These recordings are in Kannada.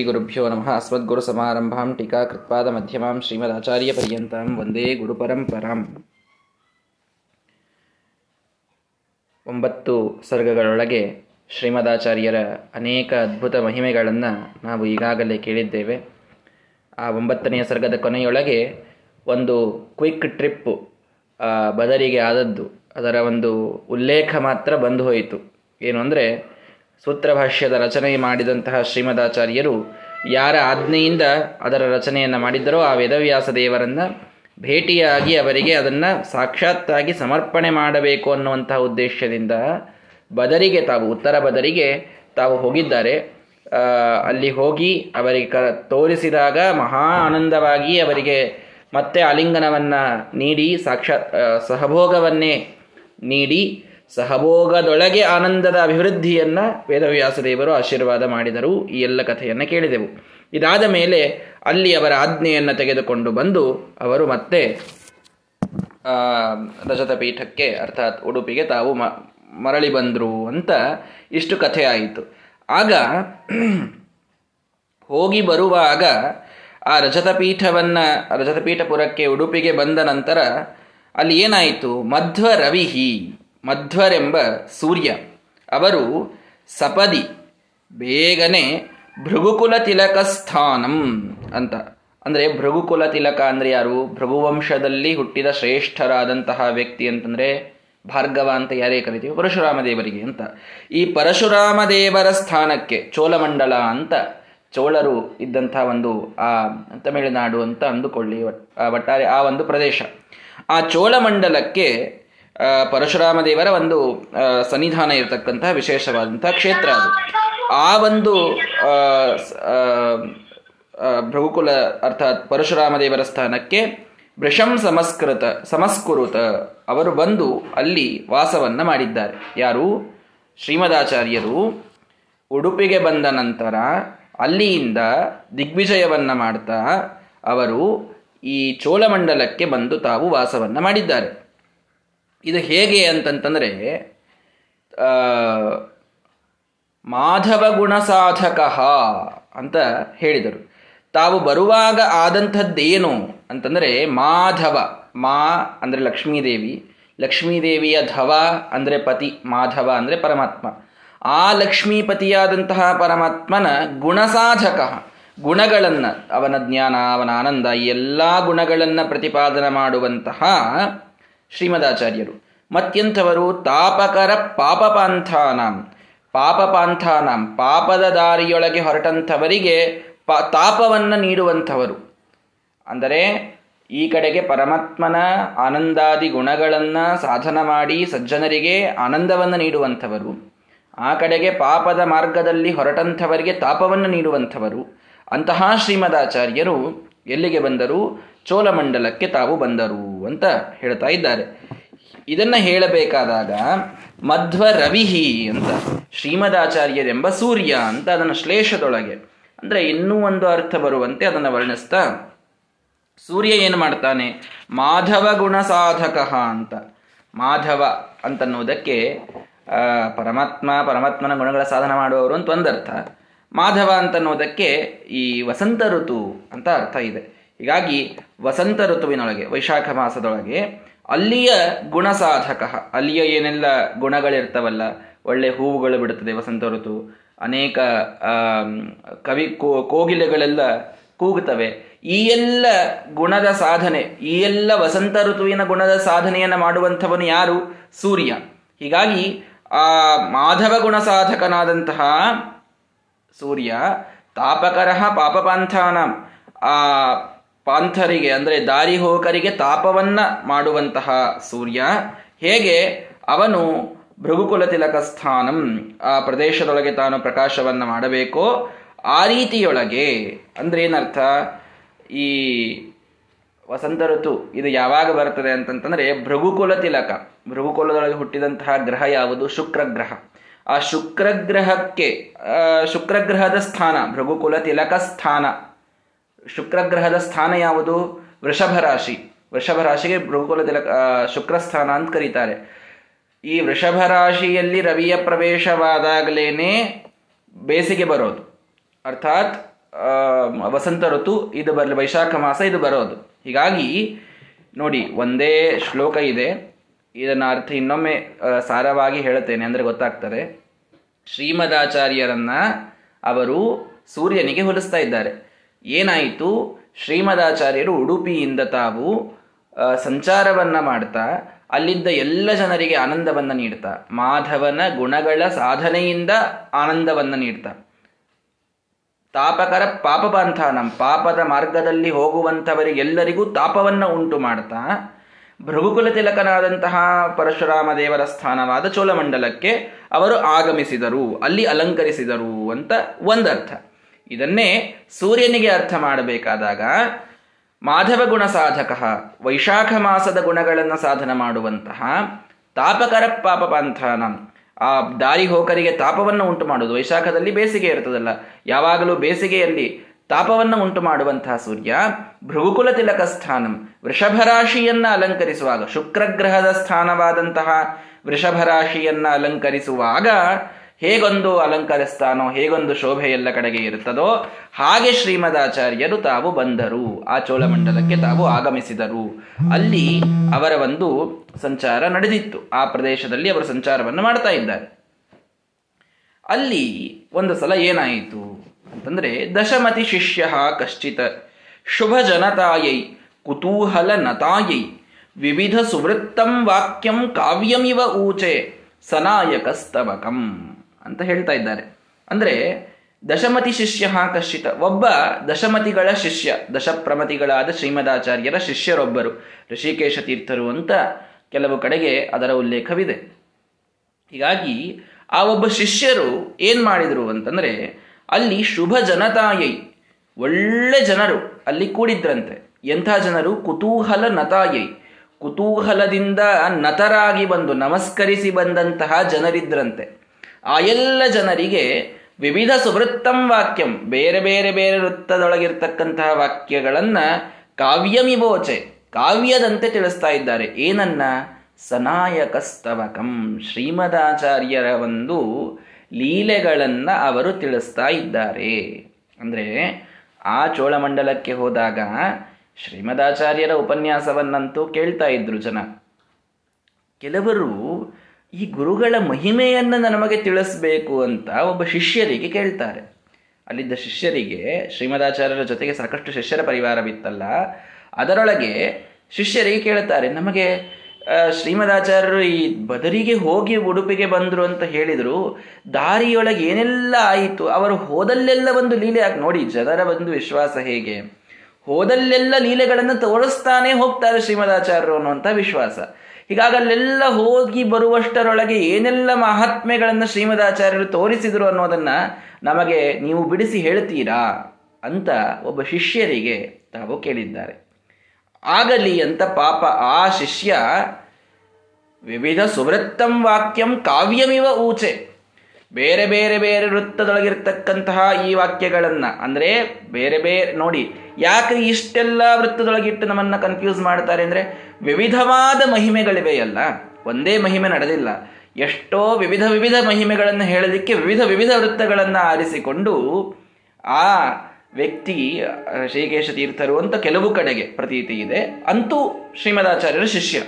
ಶ್ರೀಗುರುಭ್ಯೋ ನಮಃ. ಅಸ್ಮದ್ಗುರು ಸಮಾರಂಭಾಂ ಟೀಕಾಕೃತ್ಪಾದ ಮಧ್ಯಮಾಂ ಶ್ರೀಮದಾಚಾರ್ಯ ಪರ್ಯಂತಾಂ ವಂದೇ ಗುರುಪರಂಪರಾಂ. ಒಂಬತ್ತು ಸರ್ಗಗಳೊಳಗೆ ಶ್ರೀಮದಾಚಾರ್ಯರ ಅನೇಕ ಅದ್ಭುತ ಮಹಿಮೆಗಳನ್ನು ನಾವು ಈಗಾಗಲೇ ಕೇಳಿದ್ದೇವೆ. ಆ ಒಂಬತ್ತನೆಯ ಸರ್ಗದ ಕೊನೆಯೊಳಗೆ ಒಂದು ಕ್ವಿಕ್ ಟ್ರಿಪ್ ಬದರಿಗೆ ಆದದ್ದು. ಅದರ ಒಂದು ಉಲ್ಲೇಖ ಮಾತ್ರ ಬಂದು ಹೋಯಿತು. ಏನು ಅಂದರೆ ಸೂತ್ರಭಾಷ್ಯದ ರಚನೆ ಮಾಡಿದಂತಹ ಶ್ರೀಮದಾಚಾರ್ಯರು ಯಾರ ಆಜ್ಞೆಯಿಂದ ಅದರ ರಚನೆಯನ್ನು ಮಾಡಿದ್ದರೋ ಆ ವೇದವ್ಯಾಸ ದೇವರನ್ನು ಭೇಟಿಯಾಗಿ ಅವರಿಗೆ ಅದನ್ನು ಸಾಕ್ಷಾತ್ತಾಗಿ ಸಮರ್ಪಣೆ ಮಾಡಬೇಕು ಅನ್ನುವಂತಹ ಉದ್ದೇಶದಿಂದ ಬದರಿಗೆ ತಾವು, ಉತ್ತರ ಬದರಿಗೆ ತಾವು ಹೋಗಿದ್ದಾರೆ. ಅಲ್ಲಿ ಹೋಗಿ ಅವರಿಗೆ ಕ, ತೋರಿಸಿದಾಗ ಮಹಾ ಆನಂದವಾಗಿ ಅವರಿಗೆ ಮತ್ತೆ ಆಲಿಂಗನವನ್ನು ನೀಡಿ ಸಾಕ್ಷಾತ್ ಸಹಭೋಗವನ್ನೇ ನೀಡಿ ಸಹಭೋಗದೊಳಗೆ ಆನಂದದ ಅಭಿವೃದ್ಧಿಯನ್ನು ವೇದವ್ಯಾಸ ದೇವರು ಆಶೀರ್ವಾದ ಮಾಡಿದರು. ಈ ಎಲ್ಲ ಕಥೆಯನ್ನು ಕೇಳಿದೆವು. ಇದಾದ ಮೇಲೆ ಅಲ್ಲಿ ಅವರ ಆಜ್ಞೆಯನ್ನು ತೆಗೆದುಕೊಂಡು ಬಂದು ಅವರು ಮತ್ತೆ ರಜತ ಪೀಠಕ್ಕೆ ಅರ್ಥಾತ್ ಉಡುಪಿಗೆ ತಾವು ಮರಳಿ ಬಂದರು ಅಂತ ಇಷ್ಟು ಕಥೆ ಆಯಿತು. ಆಗ ಹೋಗಿ ಬರುವಾಗ ಆ ರಜತಪೀಠವನ್ನು, ರಜತಪೀಠಪುರಕ್ಕೆ ಉಡುಪಿಗೆ ಬಂದ ನಂತರ ಅಲ್ಲಿ ಏನಾಯಿತು? ಮಧ್ವ ರವಿಹಿ ಮಧ್ವರೆಂಬ ಸೂರ್ಯ. ಅವರು ಸಪದಿ, ಬೇಗನೆ ಭೃಗುಕುಲ ತಿಲಕ ಸ್ಥಾನಂ ಅಂತ. ಅಂದರೆ ಭೃಗುಕುಲ ತಿಲಕ ಅಂದರೆ ಯಾರು? ಭೃಗುವಂಶದಲ್ಲಿ ಹುಟ್ಟಿದ ಶ್ರೇಷ್ಠರಾದಂತಹ ವ್ಯಕ್ತಿ ಅಂತಂದರೆ ಭಾರ್ಗವ ಅಂತ ಯಾರೇ ಕರಿತೀವಿ? ಪರಶುರಾಮ ದೇವರಿಗೆ ಅಂತ. ಈ ಪರಶುರಾಮ ದೇವರ ಸ್ಥಾನಕ್ಕೆ ಚೋಳಮಂಡಲ ಅಂತ ಚೋಳರು ಇದ್ದಂಥ ಒಂದು, ಆ, ತಮಿಳುನಾಡು ಅಂತ ಅಂದುಕೊಳ್ಳಿ ಒಟ್ಟಾರೆ ಆ ಒಂದು ಪ್ರದೇಶ. ಆ ಚೋಳಮಂಡಲಕ್ಕೆ ಪರಶುರಾಮ ದೇವರ ಒಂದು ಸನ್ನಿಧಾನ ಇರತಕ್ಕಂತಹ ವಿಶೇಷವಾದಂತಹ ಕ್ಷೇತ್ರ ಅದು. ಆ ಒಂದು ಭೃಗುಕುಲ ಅರ್ಥಾತ್ ಪರಶುರಾಮ ದೇವರ ಸ್ಥಾನಕ್ಕೆ ಭೃಷಂ ಸಮಸ್ಕೃತ ಸಮಸ್ಕೃತ ಅವರು ಬಂದು ಅಲ್ಲಿ ವಾಸವನ್ನು ಮಾಡಿದ್ದಾರೆ. ಯಾರು? ಶ್ರೀಮದಾಚಾರ್ಯರು. ಉಡುಪಿಗೆ ಬಂದ ನಂತರ ಅಲ್ಲಿಯಿಂದ ದಿಗ್ವಿಜಯವನ್ನು ಮಾಡ್ತಾ ಅವರು ಈ ಚೋಳಮಂಡಲಕ್ಕೆ ಬಂದು ತಾವು ವಾಸವನ್ನು ಮಾಡಿದ್ದಾರೆ. ಇದು ಹೇಗೆ ಅಂತಂತಂದರೆ ಮಾಧವ ಗುಣಸಾಧಕ ಅಂತ ಹೇಳಿದರು. ತಾವು ಬರುವಾಗ ಆದಂಥದ್ದೇನು ಅಂತಂದರೆ, ಮಾಧವ, ಮಾ ಅಂದರೆ ಲಕ್ಷ್ಮೀದೇವಿ, ಲಕ್ಷ್ಮೀದೇವಿಯ ಧವ ಅಂದರೆ ಪತಿ, ಮಾಧವ ಅಂದರೆ ಪರಮಾತ್ಮ. ಆ ಲಕ್ಷ್ಮೀಪತಿಯಾದಂತಹ ಪರಮಾತ್ಮನ ಗುಣಸಾಧಕ, ಗುಣಗಳನ್ನು, ಅವನ ಜ್ಞಾನ, ಅವನ ಆನಂದ ಎಲ್ಲ ಗುಣಗಳನ್ನು ಪ್ರತಿಪಾದನೆ ಮಾಡುವಂತಹ ಶ್ರೀಮದಾಚಾರ್ಯರು. ಮತ್ತೆಂಥವರು ತಾಪಕರ ಪಾಪಪಾಂಥಾನಾಂ. ಪಾಪಪಾಂಥಾನಾಂ, ಪಾಪದ ದಾರಿಯೊಳಗೆ ಹೊರಟಂಥವರಿಗೆ ಪಾ, ತಾಪವನ್ನು ನೀಡುವಂಥವರು. ಅಂದರೆ ಈ ಕಡೆಗೆ ಪರಮಾತ್ಮನ ಆನಂದಾದಿ ಗುಣಗಳನ್ನು ಸಾಧನ ಮಾಡಿ ಸಜ್ಜನರಿಗೆ ಆನಂದವನ್ನು ನೀಡುವಂಥವರು. ಆ ಕಡೆಗೆ ಪಾಪದ ಮಾರ್ಗದಲ್ಲಿ ಹೊರಟಂಥವರಿಗೆ ತಾಪವನ್ನು ನೀಡುವಂಥವರು. ಅಂತಹ ಶ್ರೀಮದಾಚಾರ್ಯರು ಎಲ್ಲಿಗೆ ಬಂದರು? ಚೋಳಮಂಡಲಕ್ಕೆ ತಾವು ಬಂದರು ಅಂತ ಹೇಳ್ತಾ ಇದ್ದಾರೆ. ಇದನ್ನು ಹೇಳಬೇಕಾದಾಗ ಮಧ್ವ ರವಿಹಿ ಅಂತ, ಶ್ರೀಮದಾಚಾರ್ಯರೆಂಬ ಸೂರ್ಯ ಅಂತ ಅದನ್ನು ಶ್ಲೇಷದೊಳಗೆ, ಅಂದರೆ ಇನ್ನೂ ಒಂದು ಅರ್ಥ ಬರುವಂತೆ ಅದನ್ನು ವರ್ಣಿಸ್ತಾ, ಸೂರ್ಯ ಏನು ಮಾಡ್ತಾನೆ? ಮಾಧವ ಗುಣ ಸಾಧಕ ಅಂತ, ಮಾಧವ ಅಂತನ್ನುವುದಕ್ಕೆ ಪರಮಾತ್ಮ, ಪರಮಾತ್ಮನ ಗುಣಗಳ ಸಾಧನ ಮಾಡುವವರು ಅಂತ ಒಂದರ್ಥ. ಮಾಧವ ಅಂತನ್ನುವುದಕ್ಕೆ ಈ ವಸಂತ ಋತು ಅಂತ ಅರ್ಥ ಇದೆ. ಹೀಗಾಗಿ ವಸಂತ ಋತುವಿನೊಳಗೆ, ವೈಶಾಖ ಮಾಸದೊಳಗೆ ಅಲ್ಲಿಯ ಗುಣಸಾಧಕ, ಅಲ್ಲಿಯ ಏನೆಲ್ಲ ಗುಣಗಳಿರ್ತವಲ್ಲ, ಒಳ್ಳೆ ಹೂವುಗಳು ಬಿಡುತ್ತದೆ, ವಸಂತ ಋತು, ಅನೇಕ ಕವಿ ಕೋಗಿಲೆಗಳೆಲ್ಲ ಕೂಗುತ್ತವೆ. ಈ ಎಲ್ಲ ಗುಣದ ಸಾಧನೆ, ಈ ಎಲ್ಲ ವಸಂತ ಋತುವಿನ ಗುಣದ ಸಾಧನೆಯನ್ನು ಮಾಡುವಂಥವನು ಯಾರು? ಸೂರ್ಯ. ಹೀಗಾಗಿ ಆ ಮಾಧವ ಗುಣ ಸಾಧಕನಾದಂತಹ ಸೂರ್ಯ ತಾಪಕರ ಪಾಪಪಾಂಥಾನ, ಆ ಪಾಂಥರಿಗೆ ಅಂದರೆ ದಾರಿ ಹೋಕರಿಗೆ ತಾಪವನ್ನ ಮಾಡುವಂತಹ ಸೂರ್ಯ. ಹೇಗೆ? ಅವನು ಭೃಗುಕುಲ ತಿಲಕ ಸ್ಥಾನಂ. ಆ ಪ್ರದೇಶದೊಳಗೆ ತಾನು ಪ್ರಕಾಶವನ್ನು ಮಾಡಬೇಕೋ. ಆ ರೀತಿಯೊಳಗೆ ಅಂದ್ರೆ ಏನರ್ಥ? ಈ ವಸಂತ ಋತು ಇದು ಯಾವಾಗ ಬರ್ತದೆ ಅಂತಂತಂದ್ರೆ ಭೃಗುಕುಲ ತಿಲಕ ಭೃಗುಕುಲದೊಳಗೆ ಹುಟ್ಟಿದಂತಹ ಗ್ರಹ ಯಾವುದು? ಶುಕ್ರಗ್ರಹ. ಆ ಶುಕ್ರಗ್ರಹಕ್ಕೆ ಶುಕ್ರಗ್ರಹದ ಸ್ಥಾನ ಭೃಗುಕುಲ ತಿಲಕ ಸ್ಥಾನ. ಶುಕ್ರಗ್ರಹದ ಸ್ಥಾನ ಯಾವುದು? ವೃಷಭ ರಾಶಿ. ವೃಷಭ ರಾಶಿಗೆ ಭೃಗುಕುಲ ತಿಲಕ ಶುಕ್ರಸ್ಥಾನ ಅಂತ ಕರೀತಾರೆ. ಈ ವೃಷಭ ರಾಶಿಯಲ್ಲಿ ರವಿಯ ಪ್ರವೇಶವಾದಾಗಲೇನೆ ಬೇಸಿಗೆ ಬರೋದು. ಅರ್ಥಾತ್ ವಸಂತ ಋತು, ಇದು ಬರಲಿ, ವೈಶಾಖ ಮಾಸ, ಇದು ಬರೋದು. ಹೀಗಾಗಿ, ನೋಡಿ, ಒಂದೇ ಶ್ಲೋಕ ಇದೆ. ಇದನ್ನು ಅರ್ಥ ಇನ್ನೊಮ್ಮೆ ಸಾರವಾಗಿ ಹೇಳುತ್ತೇನೆ ಅಂದರೆ ಗೊತ್ತಾಗ್ತದೆ. ಶ್ರೀಮದಾಚಾರ್ಯರನ್ನ ಅವರು ಸೂರ್ಯನಿಗೆ ಹೋಲಿಸ್ತಾ ಇದ್ದಾರೆ. ಏನಾಯಿತು? ಶ್ರೀಮದಾಚಾರ್ಯರು ಉಡುಪಿಯಿಂದ ತಾವು ಸಂಚಾರವನ್ನ ಮಾಡ್ತಾ, ಅಲ್ಲಿದ್ದ ಎಲ್ಲ ಜನರಿಗೆ ಆನಂದವನ್ನ ನೀಡ್ತಾ. ಮಾಧವನ ಗುಣಗಳ ಸಾಧನೆಯಿಂದ ಆನಂದವನ್ನ ನೀಡ್ತಾ. ತಾಪಕರ ಪಾಪಪಂಥಾನಂ ಪಾಪದ ಮಾರ್ಗದಲ್ಲಿ ಹೋಗುವಂಥವರಿಗೆಲ್ಲರಿಗೂ ತಾಪವನ್ನು ಉಂಟು ಮಾಡ್ತಾ, ಭೃಗುಕುಲ ತಿಲಕನಾದಂತಹ ಪರಶುರಾಮ ದೇವರ ಸ್ಥಾನವಾದ ಚೋಳಮಂಡಲಕ್ಕೆ ಅವರು ಆಗಮಿಸಿದರು. ಅಲ್ಲಿ ಅಲಂಕರಿಸಿದರು ಅಂತ ಒಂದರ್ಥ. ಇದನ್ನೇ ಸೂರ್ಯನಿಗೆ ಅರ್ಥ ಮಾಡಬೇಕಾದಾಗ ಮಾಧವ ಗುಣ ಸಾಧಕ, ವೈಶಾಖ ಮಾಸದ ಗುಣಗಳನ್ನು ಸಾಧನ ಮಾಡುವಂತಹ ತಾಪಕರ ಪಾಪ ಆ ದಾರಿ ಹೋಕರಿಗೆ ತಾಪವನ್ನು ಉಂಟು ಮಾಡುವುದು. ವೈಶಾಖದಲ್ಲಿ ಬೇಸಿಗೆ ಇರ್ತದಲ್ಲ. ಯಾವಾಗಲೂ ಬೇಸಿಗೆಯಲ್ಲಿ ತಾಪವನ್ನು ಉಂಟು ಮಾಡುವಂತಹ ಸೂರ್ಯ ಭೃಗುಕುಲ ತಿಲಕ ಸ್ಥಾನಂ. ವೃಷಭರಾಶಿಯನ್ನ ಅಲಂಕರಿಸುವಾಗ, ಶುಕ್ರಗ್ರಹದ ಸ್ಥಾನವಾದಂತಹ ವೃಷಭರಾಶಿಯನ್ನ ಅಲಂಕರಿಸುವಾಗ ಹೇಗೊಂದು ಅಲಂಕರಿಸ್ತಾನೋ ಹೇಗೊಂದು ಶೋಭೆ ಎಲ್ಲ ಕಡೆಗೆ ಇರುತ್ತದೋ, ಹಾಗೆ ಶ್ರೀಮದಾಚಾರ್ಯರು ತಾವು ಬಂದರು. ಆ ಚೋಳಮಂಡಲಕ್ಕೆ ತಾವು ಆಗಮಿಸಿದರು. ಅಲ್ಲಿ ಅವರ ಒಂದು ಸಂಚಾರ ನಡೆದಿತ್ತು. ಆ ಪ್ರದೇಶದಲ್ಲಿ ಅವರು ಸಂಚಾರವನ್ನು ಮಾಡ್ತಾ ಇದ್ದಾರೆ. ಅಲ್ಲಿ ಒಂದು ಸಲ ಏನಾಯಿತು ಅಂತಂದ್ರೆ, ದಶಮತಿ ಶಿಷ್ಯ ಕಶ್ಚಿತ, ಶುಭ ಜನತಾಯೈ, ಕುತೂಹಲ ನತಾಯೈ, ವಿವಿಧ ಸುವೃತ್ತಂ ವಾಕ್ಯಂ ಕಾವ್ಯಮಿವ ಊಚೆ, ಸನಾಯಕಸ್ತವಕಂ. ಅಂತ ಹೇಳ್ತಾ ಇದ್ದಾರೆ. ಅಂದರೆ ದಶಮತಿ ಶಿಷ್ಯ ಕಶ್ಚಿತ. ಒಬ್ಬ ದಶಮತಿಗಳ ಶಿಷ್ಯ, ದಶಪ್ರಮತಿಗಳಾದ ಶ್ರೀಮದಾಚಾರ್ಯರ ಶಿಷ್ಯರೊಬ್ಬರು, ಋಷಿಕೇಶ ತೀರ್ಥರು ಅಂತ ಕೆಲವು ಕಡೆಗೆ ಅದರ ಉಲ್ಲೇಖವಿದೆ. ಹೀಗಾಗಿ ಆ ಒಬ್ಬ ಶಿಷ್ಯರು ಏನ್ ಮಾಡಿದರು ಅಂತಂದ್ರೆ, ಅಲ್ಲಿ ಶುಭ ಜನತಾಯೈ, ಒಳ್ಳೆ ಜನರು ಅಲ್ಲಿ ಕೂಡಿದ್ರಂತೆ. ಎಂಥ ಜನರು? ಕುತೂಹಲ ನತಾಯೈ. ಕುತೂಹಲದಿಂದ ನತರಾಗಿ ಬಂದು ನಮಸ್ಕರಿಸಿ ಬಂದಂತಹ ಜನರಿದ್ರಂತೆ. ಆ ಎಲ್ಲ ಜನರಿಗೆ ವಿವಿಧ ಸುವೃತ್ತಂ ವಾಕ್ಯಂ, ಬೇರೆ ಬೇರೆ ಬೇರೆ ವೃತ್ತದೊಳಗಿರ್ತಕ್ಕಂತಹ ವಾಕ್ಯಗಳನ್ನ ಕಾವ್ಯಮಿಬೋಚೆ ಕಾವ್ಯದಂತೆ ತಿಳಿಸ್ತಾ ಇದ್ದಾರೆ. ಏನನ್ನ? ಸನಾಯಕಸ್ತವಕಂ, ಶ್ರೀಮದಾಚಾರ್ಯರ ಒಂದು ಲೀಲೆಗಳನ್ನ ಅವರು ತಿಳಿಸ್ತಾ ಇದ್ದಾರೆ. ಅಂದ್ರೆ ಆ ಚೋಳಮಂಡಲಕ್ಕೆ ಹೋದಾಗ ಶ್ರೀಮದಾಚಾರ್ಯರ ಉಪನ್ಯಾಸವನ್ನಂತೂ ಕೇಳ್ತಾ ಇದ್ರು ಜನ. ಕೆಲವರು ಈ ಗುರುಗಳ ಮಹಿಮೆಯನ್ನು ನಮಗೆ ತಿಳಿಸ್ಬೇಕು ಅಂತ ಒಬ್ಬ ಶಿಷ್ಯರಿಗೆ ಕೇಳ್ತಾರೆ. ಅಲ್ಲಿದ್ದ ಶಿಷ್ಯರಿಗೆ ಶ್ರೀಮದಾಚಾರ್ಯರ ಜೊತೆಗೆ ಸಾಕಷ್ಟು ಶಿಷ್ಯರ ಪರಿವಾರವಿತ್ತಲ್ಲ ಅದರೊಳಗೆ ಶಿಷ್ಯರಿಗೆ ಕೇಳ್ತಾರೆ, ನಮಗೆ ಶ್ರೀಮದಾಚಾರ್ಯರು ಈ ಬದರಿಗೆ ಹೋಗಿ ಉಡುಪಿಗೆ ಬಂದರು ಅಂತ ಹೇಳಿದರು. ದಾರಿಯೊಳಗೆ ಏನೆಲ್ಲ ಆಯಿತು? ಅವರು ಹೋದಲ್ಲೆಲ್ಲ ಒಂದು ಲೀಲೆ ಆಗಿ ನೋಡಿ ಜನರ ಒಂದು ವಿಶ್ವಾಸ ಹೇಗೆ? ಹೋದಲ್ಲೆಲ್ಲ ಲೀಲೆಗಳನ್ನು ತೋರಿಸ್ತಾನೆ ಹೋಗ್ತಾರೆ ಶ್ರೀಮದಾಚಾರ್ಯರು ಅನ್ನುವಂಥ ವಿಶ್ವಾಸ. ಹೀಗಾಗಿ ಅಲ್ಲೆಲ್ಲ ಹೋಗಿ ಬರುವಷ್ಟರೊಳಗೆ ಏನೆಲ್ಲ ಮಹಾತ್ಮೆಗಳನ್ನು ಶ್ರೀಮದಾಚಾರ್ಯರು ತೋರಿಸಿದರು ಅನ್ನೋದನ್ನು ನಮಗೆ ನೀವು ಬಿಡಿಸಿ ಹೇಳ್ತೀರಾ ಅಂತ ಒಬ್ಬ ಶಿಷ್ಯರಿಗೆ ತಾವು ಕೇಳಿದ್ದಾರೆ. ಆಗಲಿ ಅಂತ ಪಾಪ ಆ ಶಿಷ್ಯ, ವಿವಿಧ ಸುವೃತ್ತಂ ವಾಕ್ಯಂ ಕಾವ್ಯಮಿವ ಊಚೆ. ಬೇರೆ ಬೇರೆ ಬೇರೆ ವೃತ್ತದೊಳಗಿರ್ತಕ್ಕಂತಹ ಈ ವಾಕ್ಯಗಳನ್ನ, ಅಂದ್ರೆ ಬೇರೆ ಬೇರೆ, ನೋಡಿ ಯಾಕೆ ಇಷ್ಟೆಲ್ಲ ವೃತ್ತದೊಳಗಿಟ್ಟು ನಮ್ಮನ್ನ ಕನ್ಫ್ಯೂಸ್ ಮಾಡ್ತಾರೆ ಅಂದ್ರೆ ವಿವಿಧವಾದ ಮಹಿಮೆಗಳಿವೆಯಲ್ಲ ಒಂದೇ ಮಹಿಮೆ ನಡೆದಿಲ್ಲ. ಎಷ್ಟೋ ವಿವಿಧ ವಿವಿಧ ಮಹಿಮೆಗಳನ್ನು ಹೇಳಲಿಕ್ಕೆ ವಿವಿಧ ವಿವಿಧ ವೃತ್ತಗಳನ್ನ ಆರಿಸಿಕೊಂಡು ಆ ವ್ಯಕ್ತಿ ಶ್ರೀಕೇಶ ತೀರ್ಥರು ಅಂತ ಕೆಲವು ಕಡೆಗೆ ಪ್ರತೀತಿ ಇದೆ. ಅಂತೂ ಶ್ರೀಮದಾಚಾರ್ಯರ ಶಿಷ್ಯ.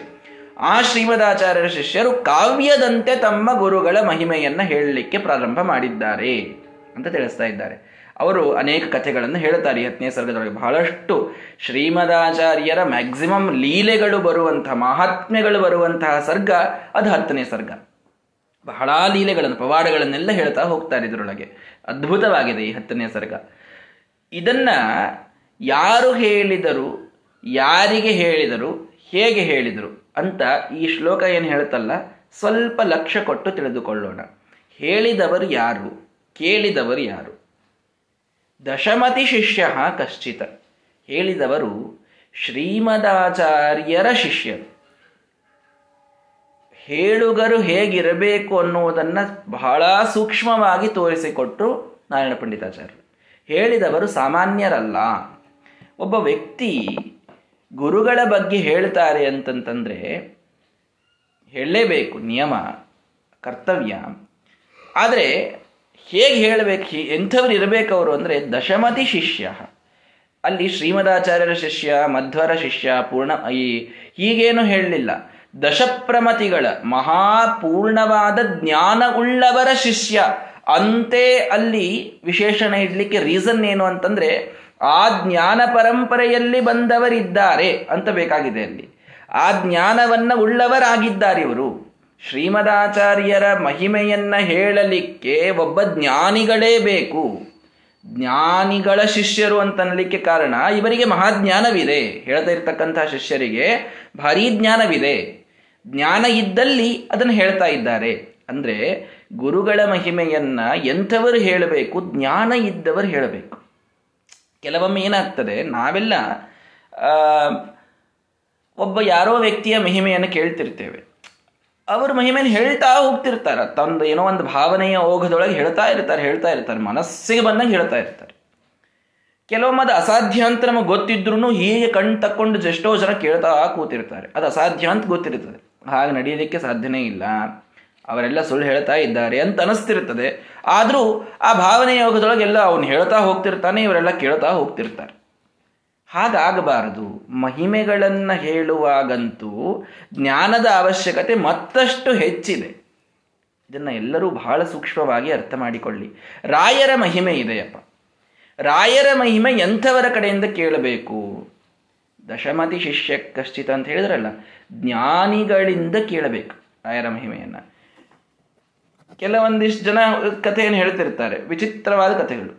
ಆ ಶ್ರೀಮದಾಚಾರ್ಯರ ಶಿಷ್ಯರು ಕಾವ್ಯದಂತೆ ತಮ್ಮ ಗುರುಗಳ ಮಹಿಮೆಯನ್ನ ಹೇಳಲಿಕ್ಕೆ ಪ್ರಾರಂಭ ಮಾಡಿದ್ದಾರೆ ಅಂತ ತಿಳಿಸ್ತಾ ಇದ್ದಾರೆ. ಅವರು ಅನೇಕ ಕಥೆಗಳನ್ನು ಹೇಳುತ್ತಾರೆ. ಈ ಹತ್ತನೇ ಸರ್ಗದೊಳಗೆ ಬಹಳಷ್ಟು ಶ್ರೀಮದಾಚಾರ್ಯರ ಮ್ಯಾಕ್ಸಿಮಮ್ ಲೀಲೆಗಳು ಬರುವಂತಹ ಮಹಾತ್ಮೆಗಳು ಬರುವಂತಹ ಸರ್ಗ ಅದು ಹತ್ತನೇ ಸರ್ಗ. ಬಹಳ ಲೀಲೆಗಳನ್ನು, ಪವಾಡಗಳನ್ನೆಲ್ಲ ಹೇಳ್ತಾ ಹೋಗ್ತಾರೆ ಇದರೊಳಗೆ. ಅದ್ಭುತವಾಗಿದೆ ಈ ಹತ್ತನೇ ಸರ್ಗ. ಇದನ್ನ ಯಾರು ಹೇಳಿದರು, ಯಾರಿಗೆ ಹೇಳಿದರು, ಹೇಗೆ ಹೇಳಿದರು? ಅಂತ ಈ ಶ್ಲೋಕ ಏನು ಹೇಳುತ್ತಲ್ಲ? ಸ್ವಲ್ಪ ಲಕ್ಷ್ಯ ಕೊಟ್ಟು ತಿಳಿದುಕೊಳ್ಳೋಣ. ಹೇಳಿದವರು ಯಾರು? ಕೇಳಿದವರು ಯಾರು? ದಶಮತಿ ಶಿಷ್ಯ ಕಶ್ಚಿತ. ಹೇಳಿದವರು ಶ್ರೀಮದಾಚಾರ್ಯರ ಶಿಷ್ಯರು. ಹೇಳುಗರು ಹೇಗಿರಬೇಕು ಅನ್ನುವುದನ್ನ ಬಹಳ ಸೂಕ್ಷ್ಮವಾಗಿ ತೋರಿಸಿಕೊಟ್ಟು ನಾರಾಯಣ ಪಂಡಿತಾಚಾರ್ಯರು. ಹೇಳಿದವರು ಸಾಮಾನ್ಯರಲ್ಲ. ಒಬ್ಬ ವ್ಯಕ್ತಿ ಗುರುಗಳ ಬಗ್ಗೆ ಹೇಳ್ತಾರೆ ಅಂತಂತಂದ್ರೆ, ಹೇಳಲೇಬೇಕು ನಿಯಮ, ಕರ್ತವ್ಯ. ಆದರೆ ಹೇಗೆ ಹೇಳಬೇಕು ಎಂಥವ್ರು ಇರಬೇಕು ಅವರು ಅಂದರೆ ದಶಮತಿ ಶಿಷ್ಯ. ಅಲ್ಲಿ ಶ್ರೀಮದಾಚಾರ್ಯರ ಶಿಷ್ಯ, ಮಧ್ವರ ಶಿಷ್ಯ, ಪೂರ್ಣ, ಈ ಹೀಗೇನು ಹೇಳಲಿಲ್ಲ. ದಶಪ್ರಮತಿಗಳ ಮಹಾಪೂರ್ಣವಾದ ಜ್ಞಾನ ಉಳ್ಳವರ ಶಿಷ್ಯ. ಅಂತೆ ಅಲ್ಲಿ ವಿಶೇಷಣ ಇಡಲಿಕ್ಕೆ ರೀಸನ್ ಏನು ಅಂತಂದ್ರೆ ಆ ಜ್ಞಾನ ಪರಂಪರೆಯಲ್ಲಿ ಬಂದವರಿದ್ದಾರೆ ಅಂತ ಬೇಕಾಗಿದೆ ಅಲ್ಲಿ. ಆ ಜ್ಞಾನವನ್ನ ಉಳ್ಳವರಾಗಿದ್ದಾರೆ ಇವರು. ಶ್ರೀಮದಾಚಾರ್ಯರ ಮಹಿಮೆಯನ್ನ ಹೇಳಲಿಕ್ಕೆ ಒಬ್ಬ ಜ್ಞಾನಿಗಳೇ ಬೇಕು. ಜ್ಞಾನಿಗಳ ಶಿಷ್ಯರು ಅಂತನಲಿಕ್ಕೆ ಕಾರಣ ಇವರಿಗೆ ಮಹಾಜ್ಞಾನವಿದೆ. ಹೇಳ್ತಾ ಇರ್ತಕ್ಕಂತಹ ಶಿಷ್ಯರಿಗೆ ಭಾರೀ ಜ್ಞಾನವಿದೆ. ಜ್ಞಾನ ಇದ್ದಲ್ಲಿ ಅದನ್ನು ಹೇಳ್ತಾ ಇದ್ದಾರೆ. ಅಂದ್ರೆ ಗುರುಗಳ ಮಹಿಮೆಯನ್ನ ಎಂಥವರು ಹೇಳಬೇಕು, ಜ್ಞಾನ ಇದ್ದವರು ಹೇಳಬೇಕು. ಕೆಲವೊಮ್ಮೆ ಏನಾಗ್ತದೆ, ನಾವೆಲ್ಲ ಒಬ್ಬ ಯಾರೋ ವ್ಯಕ್ತಿಯ ಮಹಿಮೆಯನ್ನು ಕೇಳ್ತಿರ್ತೇವೆ. ಅವರು ಮಹಿಮೆಯನ್ನು ಹೇಳ್ತಾ ಹೋಗ್ತಿರ್ತಾರೆ. ತಂದು ಏನೋ ಒಂದು ಭಾವನೆಯ ಓಘದೊಳಗೆ ಹೇಳ್ತಾ ಇರ್ತಾರೆ ಹೇಳ್ತಾ ಇರ್ತಾರೆ. ಮನಸ್ಸಿಗೆ ಬಂದಂಗೆ ಹೇಳ್ತಾ ಇರ್ತಾರೆ. ಕೆಲವೊಮ್ಮೆ ಅದು ಅಸಾಧ್ಯ ಅಂತ ನಮಗೆ ಗೊತ್ತಿದ್ರು ಹೀಗೆ ಕಣ್ ತಕ್ಕೊಂಡು ಎಷ್ಟೋ ಜನ ಕೇಳ್ತಾ ಕೂತಿರ್ತಾರೆ. ಅದು ಅಸಾಧ್ಯ ಅಂತ ಗೊತ್ತಿರ್ತದೆ. ಹಾಗೆ ನಡೆಯಲಿಕ್ಕೆ ಸಾಧ್ಯನೇ ಇಲ್ಲ. ಅವರೆಲ್ಲ ಸುಳ್ಳು ಹೇಳ್ತಾ ಇದ್ದಾರೆ ಅಂತ ಅನಿಸ್ತಿರ್ತದೆ ಆದರೂ ಆ ಭಾವನೆ ಯೋಗದೊಳಗೆಲ್ಲ ಅವನು ಹೇಳ್ತಾ ಹೋಗ್ತಿರ್ತಾನೆ, ಇವರೆಲ್ಲ ಕೇಳ್ತಾ ಹೋಗ್ತಿರ್ತಾರೆ. ಹಾಗಾಗಬಾರದು. ಮಹಿಮೆಗಳನ್ನು ಹೇಳುವಾಗಂತೂ ಜ್ಞಾನದ ಅವಶ್ಯಕತೆ ಮತ್ತಷ್ಟು ಹೆಚ್ಚಿದೆ. ಇದನ್ನು ಎಲ್ಲರೂ ಬಹಳ ಸೂಕ್ಷ್ಮವಾಗಿ ಅರ್ಥ ಮಾಡಿಕೊಳ್ಳಿ. ರಾಯರ ಮಹಿಮೆ ಇದೆಯಪ್ಪ. ರಾಯರ ಮಹಿಮೆ ಎಂಥವರ ಕಡೆಯಿಂದ ಕೇಳಬೇಕು? ದಶಮತಿ ಶಿಷ್ಯ ಕಶ್ಚಿತ ಅಂತ ಹೇಳಿದ್ರಲ್ಲ, ಜ್ಞಾನಿಗಳಿಂದ ಕೇಳಬೇಕು ರಾಯರ ಮಹಿಮೆಯನ್ನ. ಕೆಲವೊಂದಿಷ್ಟು ಜನ ಕಥೆಯನ್ನು ಹೇಳ್ತಿರ್ತಾರೆ, ವಿಚಿತ್ರವಾದ ಕಥೆಗಳು.